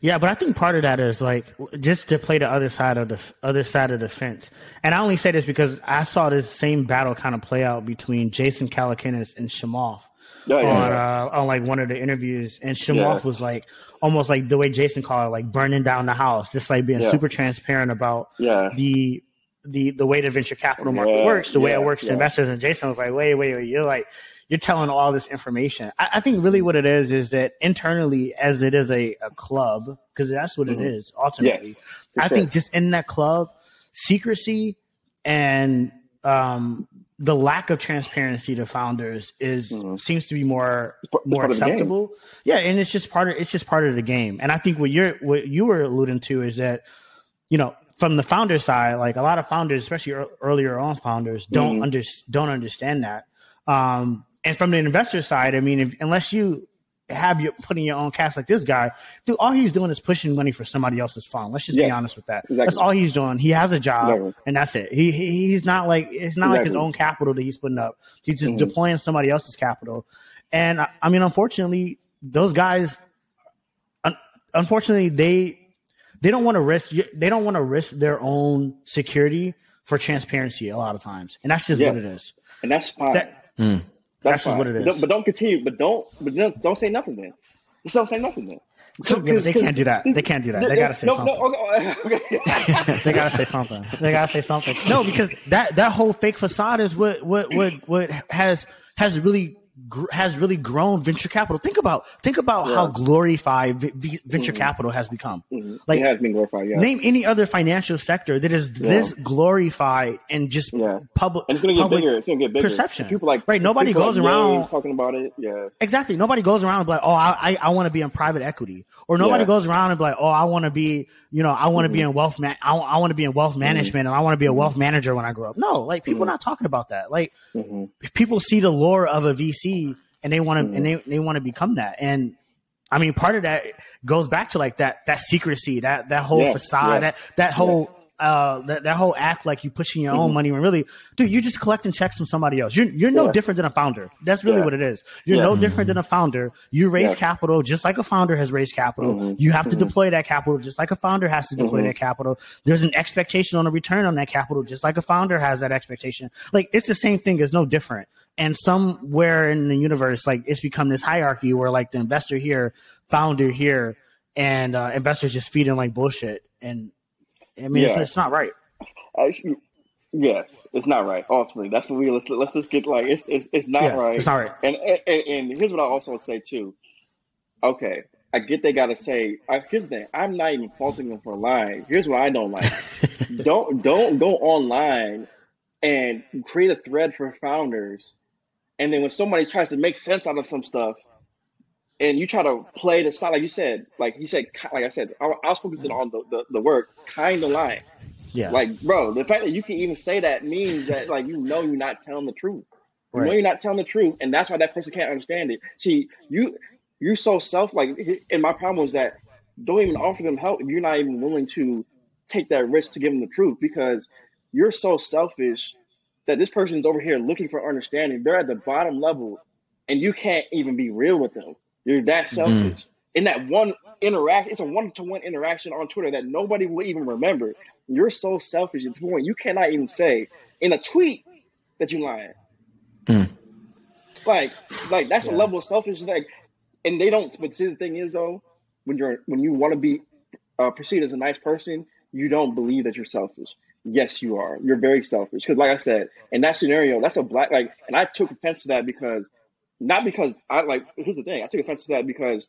Speaker 4: Yeah, but I think part of that is like just to play the other side of the other side of the fence. And I only say this because I saw this same battle kind of play out between Jason Calacanis and Chamath
Speaker 2: Yeah, yeah,
Speaker 4: on uh, on like one of the interviews, and Chamath
Speaker 2: Yeah.
Speaker 4: was like almost like the way Jason called it, like burning down the house, just like being
Speaker 2: Yeah.
Speaker 4: super transparent about the the the way the venture capital market works, the way it works to investors. And Jason was like, wait, wait, wait, you're like you're telling all this information. I, I think really what it is is that internally, as it is a, a club, because that's what it is ultimately. I
Speaker 2: sure.
Speaker 4: think just in that club, secrecy and um, the lack of transparency to founders is seems to be more
Speaker 2: Mm-hmm. it's
Speaker 4: more
Speaker 2: part of the game.
Speaker 4: acceptable. Yeah, and it's just part of it's just part of the game. And I think what you're what you were alluding to is that you know from the founder side, like a lot of founders, especially earlier on founders, don't
Speaker 2: Mm-hmm.
Speaker 4: under don't understand that. Um, and from the investor side, I mean, if, unless you have you putting your own cash like this guy, dude, all he's doing is pushing money for somebody else's fund. Let's just be honest with that.
Speaker 2: exactly.
Speaker 4: That's all he's doing. He has a job,
Speaker 2: Exactly.
Speaker 4: and that's it. He, he he's not like it's not like his
Speaker 2: Mm-hmm.
Speaker 4: own capital that he's putting up. He's just deploying somebody else's capital. And I- I mean, unfortunately, those guys, un- unfortunately, they they don't want to risk they don't want to risk their own security for transparency a lot of times, and that's just what it is.
Speaker 2: and that's fine.
Speaker 4: That-
Speaker 2: that's
Speaker 4: that's just what it is.
Speaker 2: But don't, but don't continue. But don't. But don't, don't say nothing then. Just don't say nothing then.
Speaker 4: So, yeah, they can't do that. They can't do that. They gotta say
Speaker 2: no,
Speaker 4: something.
Speaker 2: No, okay,
Speaker 4: they gotta say something. They gotta say something. No, because that that whole fake facade is what what what what has has really gr- has really grown venture capital. Think about think about how glorified v- v- mm-hmm. venture capital has become. Mm-hmm. Like
Speaker 2: it has been glorified. Yeah.
Speaker 4: name any other financial sector that is this glorified and just
Speaker 2: Yeah.
Speaker 4: public.
Speaker 2: and it's gonna get bigger. It's gonna get bigger.
Speaker 4: Perception.
Speaker 2: People like
Speaker 4: right. Nobody goes
Speaker 2: like
Speaker 4: around
Speaker 2: talking about it. Yeah.
Speaker 4: Exactly. Nobody goes around and be like, oh, I I, I want to be in private equity, or nobody
Speaker 2: Yeah.
Speaker 4: goes around and be like, oh, I want to be, you know, I want mm-hmm. to be in wealth man, I, want to be in wealth management, and I want to be a wealth manager when I grow up. No, like people not talking about that. Like people see the lore of a VC and they want to and they they want to become that. And I mean, part of that goes back to like that that secrecy, that that whole
Speaker 2: Yes,
Speaker 4: facade,
Speaker 2: yes,
Speaker 4: that that whole. Uh, that, that whole act like you pushing your own money when really, dude, you're just collecting checks from somebody else. You're you're no different than a founder. That's really what it is. You're no different than a founder. You raise capital just like a founder has raised capital.
Speaker 2: Mm-hmm.
Speaker 4: You have to deploy that capital just like a founder has to deploy that capital. There's an expectation on a return on that capital just like a founder has that expectation. Like it's the same thing. It's no different. And somewhere in the universe, like it's become this hierarchy where like the investor here, founder here, and uh, investors just feeding like bullshit. And I mean, it's,
Speaker 2: Yeah.
Speaker 4: it's not right.
Speaker 2: Actually, yes, it's not right. Ultimately, that's what we let's let's just get like it's it's, it's not
Speaker 4: Yeah,
Speaker 2: right.
Speaker 4: it's not right.
Speaker 2: And, and and here's what I also would say too. Okay, I get they got to say. I, here's the thing. I'm not even faulting them for lying. Here's what I don't like. don't don't go online and create a thread for founders, and then when somebody tries to make sense out of some stuff. And you try to play the side, like you said, like he said, like I said, I, I was focusing on the, the, the word kind of lying.
Speaker 4: Yeah.
Speaker 2: Like, bro, the fact that you can even say that means that like you know you're not telling the truth. You know you're not telling the truth, and that's why that person can't understand it. See, you you're so self like, and my problem was that don't even offer them help if you're not even willing to take that risk to give them the truth because you're so selfish that this person's over here looking for understanding. They're at the bottom level, and you can't even be real with them. You're that selfish. In that one interact, it's a one to one interaction on Twitter that nobody will even remember. You're so selfish at the point you cannot even say in a tweet that you're lying. Like, like that's a level of selfishness. Like, and they don't. But see, the thing is, though, when you're when you want to be uh, perceived as a nice person, you don't believe that you're selfish. Yes, you are. You're very selfish. Because, like I said, in that scenario, that's a black like, and I took offense to that because not because I like. Here's the thing: I took offense to that because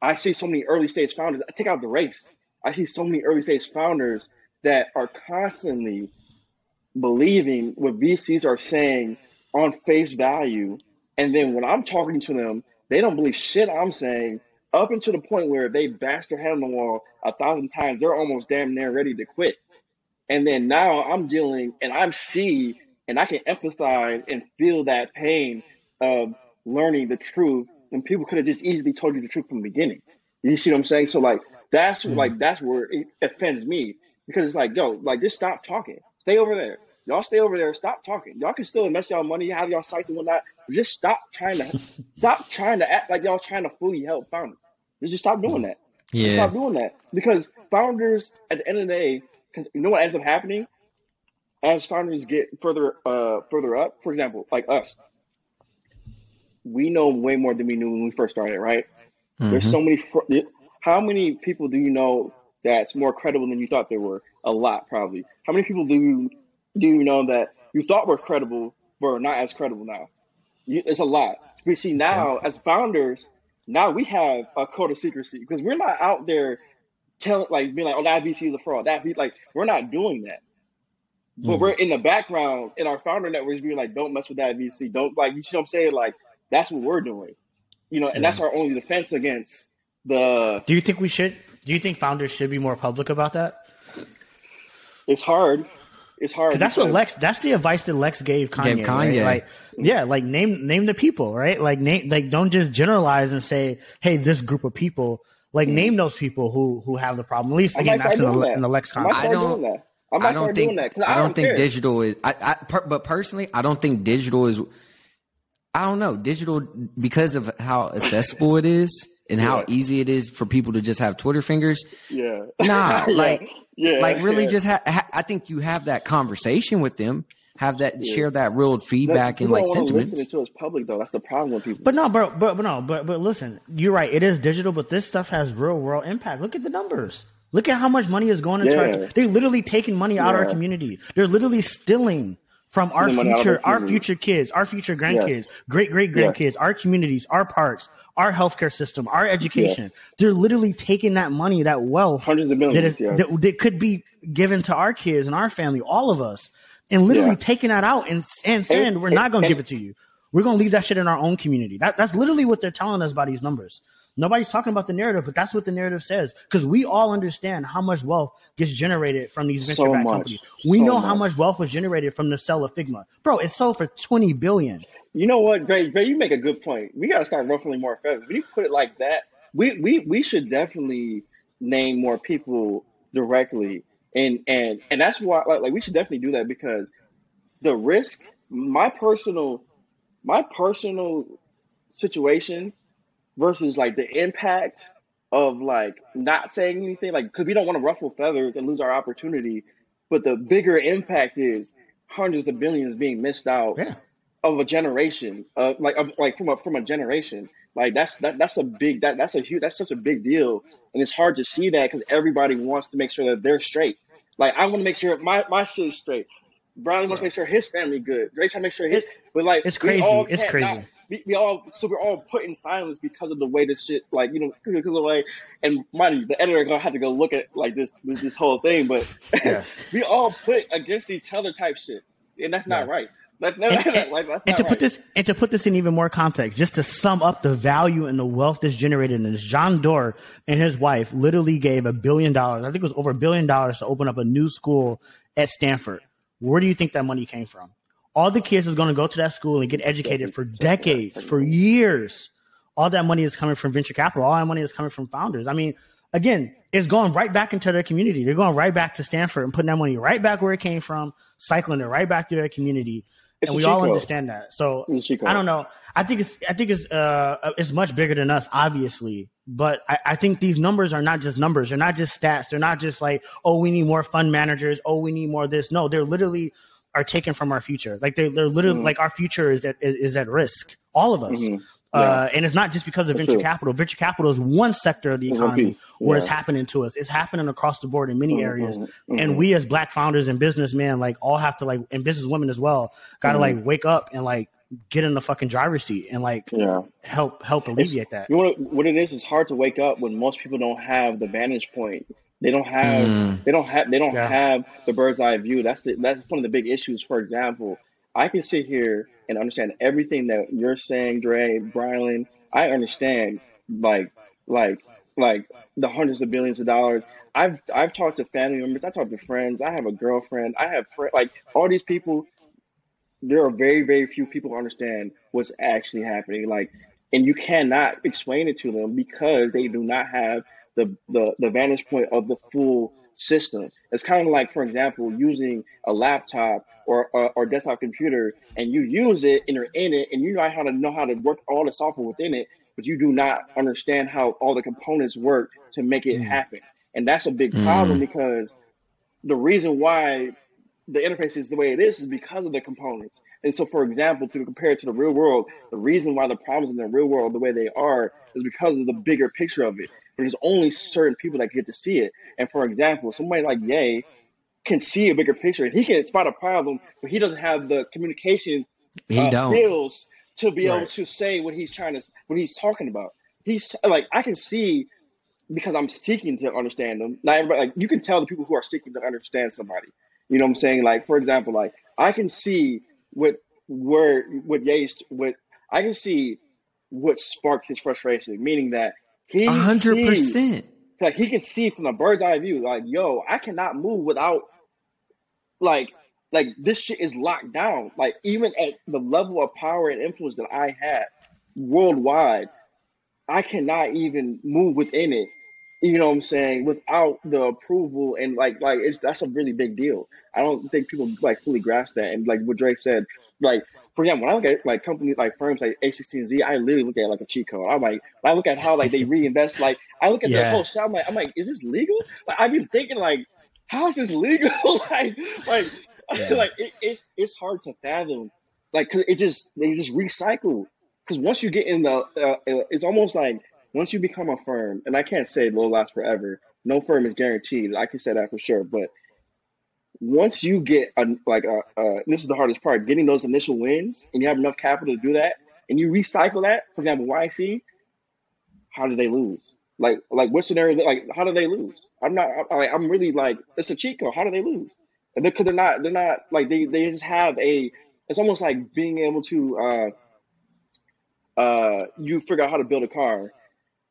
Speaker 2: I see so many early stage founders. I take out the race. I see so many early stage founders that are constantly believing what VCs are saying on face value. And then when I'm talking to them, they don't believe shit I'm saying up until the point where they bash their head on the wall a thousand times. They're almost damn near ready to quit. And then now I'm dealing and I'm see and I can empathize and feel that pain of learning the truth when people could have just easily told you the truth from the beginning. You see what I'm saying? So like that's mm-hmm. like that's where it offends me because it's like, yo, like just stop talking. Stay over there. Y'all stay over there. Stop talking. Y'all can still invest y'all money, have y'all sites and whatnot. Just stop trying to stop trying to act like y'all trying to fully help founders. Just stop doing mm. that. Just stop doing that because founders at the end of the day, because you know what ends up happening as founders get further uh further up. For example, like us, we know way more than we knew when we first started, right? There's so many. fr- How many people do you know that's more credible than you thought they were? A lot, probably. How many people do you do you know that you thought were credible but are not as credible now? You, it's a lot. We see now as founders, now we have a code of secrecy because we're not out there telling like being like, oh, that VC is a fraud. That be like we're not doing that. But mm-hmm. we're in the background in our founder networks being like, don't mess with that VC. Don't like you see what I'm saying? Like that's what we're doing. You know, and that's our only defense against the
Speaker 4: Do you think we should? Do you think founders should be more public about that?
Speaker 2: it's hard. It's hard.
Speaker 4: That's what Lex. That's the advice that Lex gave Kanye.
Speaker 1: Gave
Speaker 4: right? Like, mm-hmm. yeah, like name name the people, right? Like name, like don't just generalize and say, hey, this group of people. Like hmm. name those people who who have the problem. At least again, that's in the,
Speaker 2: doing that.
Speaker 4: in the Lex
Speaker 2: I
Speaker 4: context.
Speaker 1: I don't-
Speaker 2: that. I
Speaker 1: don't
Speaker 2: start
Speaker 1: think
Speaker 2: doing that 'cause
Speaker 1: I don't think
Speaker 2: care.
Speaker 1: digital is. I, I per, but personally, I don't think digital is. I don't know digital because of how accessible it is and how
Speaker 2: Yeah.
Speaker 1: easy it is for people to just have Twitter fingers.
Speaker 2: Yeah.
Speaker 1: Nah,
Speaker 2: Yeah.
Speaker 1: like
Speaker 2: yeah.
Speaker 1: like really
Speaker 2: yeah.
Speaker 1: just ha- ha- I think you have that conversation with them, have that
Speaker 2: Yeah.
Speaker 1: share that real feedback
Speaker 2: People
Speaker 1: and like
Speaker 2: don't wanna
Speaker 1: sentiments.
Speaker 2: listen to us public though. That's the problem with people.
Speaker 4: But no, bro, but, but no, but but listen, you're right. It is digital, but this stuff has real world impact. Look at the numbers. Look at how much money is going into
Speaker 2: Yeah.
Speaker 4: our. They're literally taking money out of our community. They're literally stealing from our
Speaker 2: Stealing money
Speaker 4: future,
Speaker 2: our
Speaker 4: our future kids, our future grandkids, great great grandkids, our communities, our parks, our healthcare system, our education.
Speaker 2: Yes.
Speaker 4: They're literally taking that money, that wealth,
Speaker 2: Hundreds of millions,
Speaker 4: that, is,
Speaker 2: yeah.
Speaker 4: that, that could be given to our kids and our family, all of us, and literally
Speaker 2: Yeah.
Speaker 4: taking that out and and saying
Speaker 2: And-
Speaker 4: we're not going to give it to you. We're going to leave that shit in our own community. That, that's literally what they're telling us by these numbers. Nobody's talking about the narrative, but that's what the narrative says. Because we all understand how much wealth gets generated from these venture backed
Speaker 2: much.
Speaker 4: companies. We
Speaker 2: So
Speaker 4: know how
Speaker 2: much.
Speaker 4: much wealth was generated from the sale of Figma. Bro, it sold for 20 billion.
Speaker 2: You know what, Dre? Dre, you make a good point. We got to start ruffling more feathers. When you put it like that, we we we should definitely name more people directly, and and and that's why like, like we should definitely do that because the risk. My personal, my personal situation versus like the impact of like not saying anything, like because we don't want to ruffle feathers and lose our opportunity, but the bigger impact is hundreds of billions being missed out
Speaker 4: Yeah.
Speaker 2: of a generation, uh, like of, like from a from a generation. Like that's that that's a big that that's a huge that's such a big deal, and it's hard to see that because everybody wants to make sure that they're straight. Like I want to make sure my my shit is straight. Brownie wants to make sure his family good. Dre trying to make sure his,
Speaker 4: It-
Speaker 2: but like
Speaker 4: it's crazy. It's crazy.
Speaker 2: not- we, we all so we're all put in silence because of the way this shit like you know because of like and mind you the editor gonna have to go look at like this this, this whole thing but
Speaker 4: Yeah.
Speaker 2: we all put against each other type shit and that's not
Speaker 4: Yeah.
Speaker 2: right. That, no,
Speaker 4: and,
Speaker 2: like,
Speaker 4: and- to
Speaker 2: right.
Speaker 4: put this and to put this in even more context, just to sum up the value and the wealth that's generated in this, John Doerr and his wife literally gave a billion dollars. I think it was over a billion dollars to open up a new school at Stanford. Where do you think that money came from? All the kids was going to go to that school and get educated for decades, for years. All that money is coming from venture capital. All that money is coming from founders. I mean, again, it's going right back into their community. They're going right back to Stanford and putting that money right back where it came from, cycling it right back to their community.
Speaker 2: It's
Speaker 4: and we all understand that. So
Speaker 2: It's a cheat code.
Speaker 4: I don't know. I think it's I think it's uh it's much bigger than us, obviously. But I, I think these numbers are not just numbers. They're not just stats. They're not just like, oh, we need more fund managers. Oh, we need more of this. No, they're literally are taken from our future. Like they they're literally
Speaker 2: Mm-hmm.
Speaker 4: like our future is at is, is at risk. All of us. Uh, and it's not just because of
Speaker 2: For
Speaker 4: venture
Speaker 2: sure.
Speaker 4: capital. Venture capital is one sector of the economy
Speaker 2: piece.
Speaker 4: where it's happening to us. It's happening across the board in many
Speaker 2: Mhm,
Speaker 4: areas.
Speaker 2: mhm,
Speaker 4: And we as black founders and businessmen, like all have to like, and business women as well, got to
Speaker 2: Mhm.
Speaker 4: like wake up and like get in the fucking driver's seat and like
Speaker 2: Yeah.
Speaker 4: help help alleviate that.
Speaker 2: You know what it is? It's hard to wake up when most people don't have the vantage point. They don't have.
Speaker 1: Mm.
Speaker 2: They don't have. They don't
Speaker 4: Yeah.
Speaker 2: have the bird's eye view. That's the. That's one of the big issues. For example, I can sit here and understand everything that you're saying, Dre, Brylan. I understand, like, like, like the hundreds of billions of dollars. I've I've talked to family members. I talked to friends. I have a girlfriend. I have friends. Like all these people. There are very very few people who understand what's actually happening. Like and you cannot explain it to them because they do not have the the, the vantage point of the full system. It's kind of like, for example, using a laptop or, or or desktop computer, and you use it and you're in it, and you know how to know how to work all the software within it, but you do not understand how all the components work to make it mm. happen. And that's a big problem mm. because the reason why the interface is the way it is is because of the components. And so, for example, to compare it to the real world, the reason why the problems in the real world the way they are is because of the bigger picture of it. But there's only certain people that get to see it. And for example, somebody like Ye can see a bigger picture. He can spot a problem, but he doesn't have the communication uh, skills to be able to say what he's trying to what he's talking about. He's like I can see because I'm seeking to understand them. Not everybody like you can tell the people who are seeking to understand somebody. You know what I'm saying? Like for example, like I can see what where what Yates what I can see what sparked his frustration, meaning that he
Speaker 1: hundred percent
Speaker 2: like he can see from a bird's eye view, like, yo, I cannot move without like like this shit is locked down. Like even at the level of power and influence that I had worldwide, I cannot even move within it. You know what I'm saying? Without the approval and like like it's that's a really big deal. I don't think people like fully grasp that. And like what Dre said, like for example, when I look at like companies like firms like A16Z, I literally look at like a cheat code. I'm like, I look at how like they reinvest, like I look at the whole shit. I'm like, I'm like, is this legal? Like I've been thinking like, how is this legal? like like like it, it's it's hard to fathom, like because it just they just recycle. Because once you get in the, uh, uh, it's almost like once you become a firm, and I can't say it'll last forever. No firm is guaranteed. I can say that for sure. But once you get a, like a, uh, this is the hardest part, getting those initial wins, and you have enough capital to do that, and you recycle that. For example, YC, how did they lose? Like, like what scenario? Like, how do they lose? I'm not. I, like, I'm really like, it's a cheat code. How do they lose? And because they're not, they're not like they they just have a. It's almost like being able to. uh uh, you figure out how to build a car,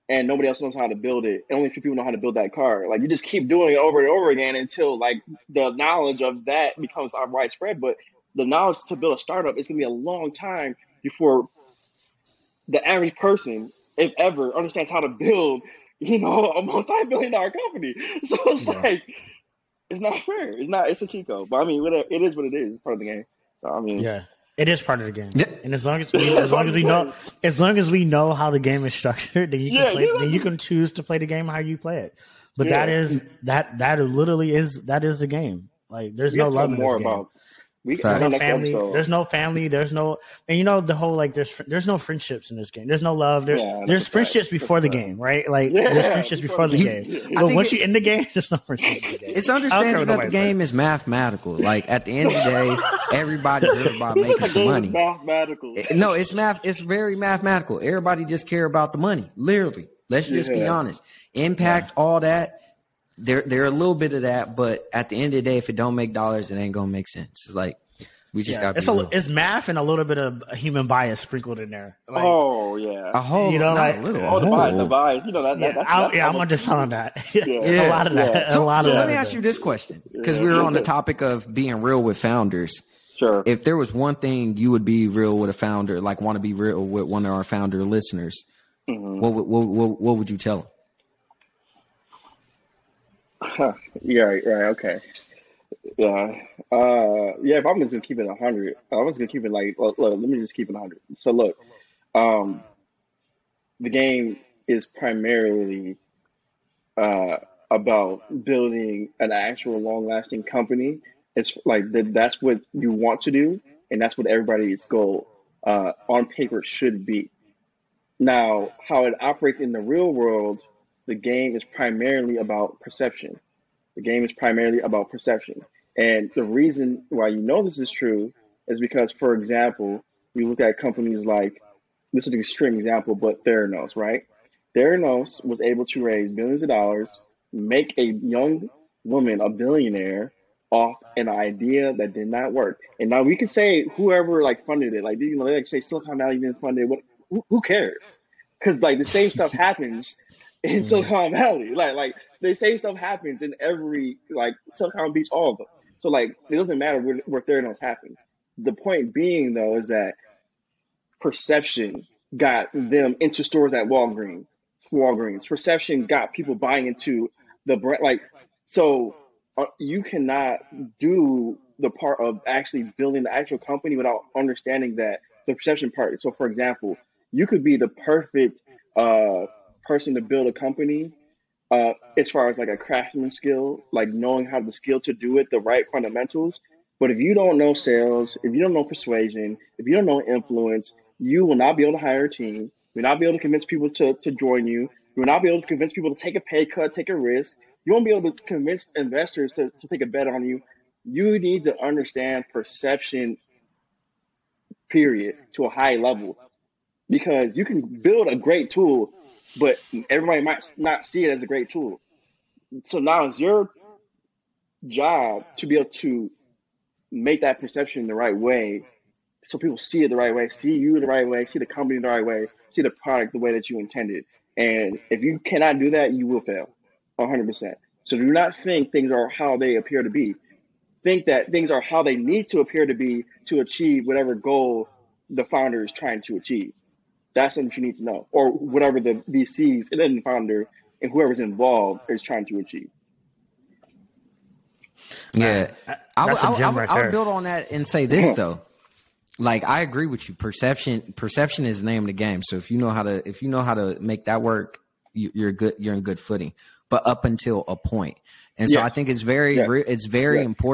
Speaker 2: and nobody else knows how to build it, and only a few people know how to build that car. Like you just keep doing it over and over again until like the knowledge of that becomes uh, widespread. But the knowledge to build a startup is gonna be a long time before the average person, if ever, understands how to build, you know, a multi-billion dollar company. So it's
Speaker 4: Yeah.
Speaker 2: like it's not fair. It's not. It's a Chico. But I mean, whatever, it is what it is. It's part of the game. So I mean,
Speaker 4: Yeah, it is part of the game.
Speaker 1: Yeah.
Speaker 4: And as long as we, as long as we know, as long as we know how the game is structured, then you can
Speaker 2: Yeah,
Speaker 4: play,
Speaker 2: yeah.
Speaker 4: then you can choose to play the game how you play it. But that
Speaker 2: Yeah.
Speaker 4: is that that literally is that is the game. Like there's
Speaker 2: we
Speaker 4: no love in this
Speaker 2: more
Speaker 4: game.
Speaker 2: about. We
Speaker 1: Facts.
Speaker 4: There's no family.
Speaker 2: episode.
Speaker 4: There's no family. There's no, and you know the whole like there's there's no friendships in this game. There's no love. There,
Speaker 2: Yeah,
Speaker 4: there's
Speaker 2: a fact.
Speaker 4: friendships
Speaker 2: That's
Speaker 4: before
Speaker 2: a
Speaker 4: the
Speaker 2: fact.
Speaker 4: game, right? Like
Speaker 2: Yeah,
Speaker 4: there's friendships before the
Speaker 2: before
Speaker 4: game.
Speaker 2: the-
Speaker 4: But once
Speaker 1: it-
Speaker 4: you're in the game, there's no friendships. The game.
Speaker 1: It's
Speaker 4: I don't
Speaker 1: understandable that the
Speaker 4: nobody
Speaker 1: game
Speaker 4: says.
Speaker 1: is mathematical. Like at the end of the day, everybody cares about making some
Speaker 2: is
Speaker 1: money.
Speaker 2: mathematical.
Speaker 1: Eh, no, it's math. It's very mathematical. Everybody just care about the money. Literally, let's just be honest. Impact, all that. There, there a little bit of that, but at the end of the day, if it don't make dollars, it ain't gonna make sense. It's like we just
Speaker 4: Yeah,
Speaker 1: got
Speaker 4: it's a, it's math and a little bit of human bias sprinkled in there. Like,
Speaker 2: oh yeah.
Speaker 1: a whole,
Speaker 4: you know, like-
Speaker 1: a little,
Speaker 2: Oh, the
Speaker 1: a
Speaker 2: bias, the bias. You know that.
Speaker 4: yeah,
Speaker 2: that that's,
Speaker 4: I,
Speaker 2: that's
Speaker 4: yeah, I'm
Speaker 2: almost-
Speaker 4: gonna just tell on that.
Speaker 2: Yeah.
Speaker 4: a lot of that.
Speaker 2: Yeah.
Speaker 4: A
Speaker 1: So,
Speaker 4: lot
Speaker 1: so
Speaker 4: of
Speaker 1: let
Speaker 4: that.
Speaker 1: me ask you this question because
Speaker 2: Yeah.
Speaker 1: we were on the topic of being real with founders.
Speaker 2: Sure.
Speaker 1: If there was one thing you would be real with a founder, like want to be real with one of our founder listeners,
Speaker 2: Mm-hmm.
Speaker 1: what, what, what, what would you tell them?
Speaker 2: Yeah. Right. Right. Okay. Yeah. Uh. Yeah. If I'm just gonna keep it hundred, I was gonna keep it like. Look, look, let me just keep it hundred. So look, um, the game is primarily uh about building an actual long-lasting company. It's like that. That's what you want to do, and that's what everybody's goal uh, on paper should be. Now, how it operates in the real world, the game is primarily about perception. The game is primarily about perception. And the reason why you know this is true is because, for example, you look at companies like, this is an extreme example, but Theranos, right? Theranos was able to raise billions of dollars, make a young woman a billionaire off an idea that did not work. And now we can say whoever like funded it, like you know, they like say Silicon Valley didn't fund it. What? Who, who cares? Because like the same stuff happens in Silicon Valley. Like like the same stuff happens in every like Silicon Beach, all of them. So like it doesn't matter where, where Theranos happened. The point being though is that perception got them into stores at Walgreens. Walgreens. Perception got people buying into the brand. Like so, uh, you cannot do the part of actually building the actual company without understanding that the perception part. So, for example, you could be the perfect uh, person to build a company uh, as far as like a craftsman skill, like knowing how the skill to do it, the right fundamentals. But if you don't know sales, if you don't know persuasion, if you don't know influence, you will not be able to hire a team. You'll not be able to convince people to, to join you. You will not be able to convince people to take a pay cut, take a risk. You won't be able to convince investors to, to take a bet on you. You need to understand perception, period, to a high level. Because you can build a great tool, but everybody might not see it as a great tool. So now it's your job to be able to make that perception the right way so people see it the right way, see you the right way, see the company the right way, see the product the way that you intended. And if you cannot do that, you will fail 100%. So do not think things are how they appear to be. Think that things are how they need to appear to be to achieve whatever goal the founder is trying to achieve. That's something you need to know, or whatever the VCs and then the founder and whoever's involved is trying to achieve.
Speaker 1: Yeah,
Speaker 4: Uh,
Speaker 1: I would,
Speaker 4: that's a
Speaker 1: I would, I would,
Speaker 4: right
Speaker 1: I would build on that and say this though. Like I agree with you. Perception, perception is the name of the game. So if you know how to, if you know how to make that work, you, you're good. You're in good footing. But up until a point, and so
Speaker 2: Yes.
Speaker 1: I think it's very,
Speaker 2: Yes.
Speaker 1: re- it's very
Speaker 2: Yes.
Speaker 1: important.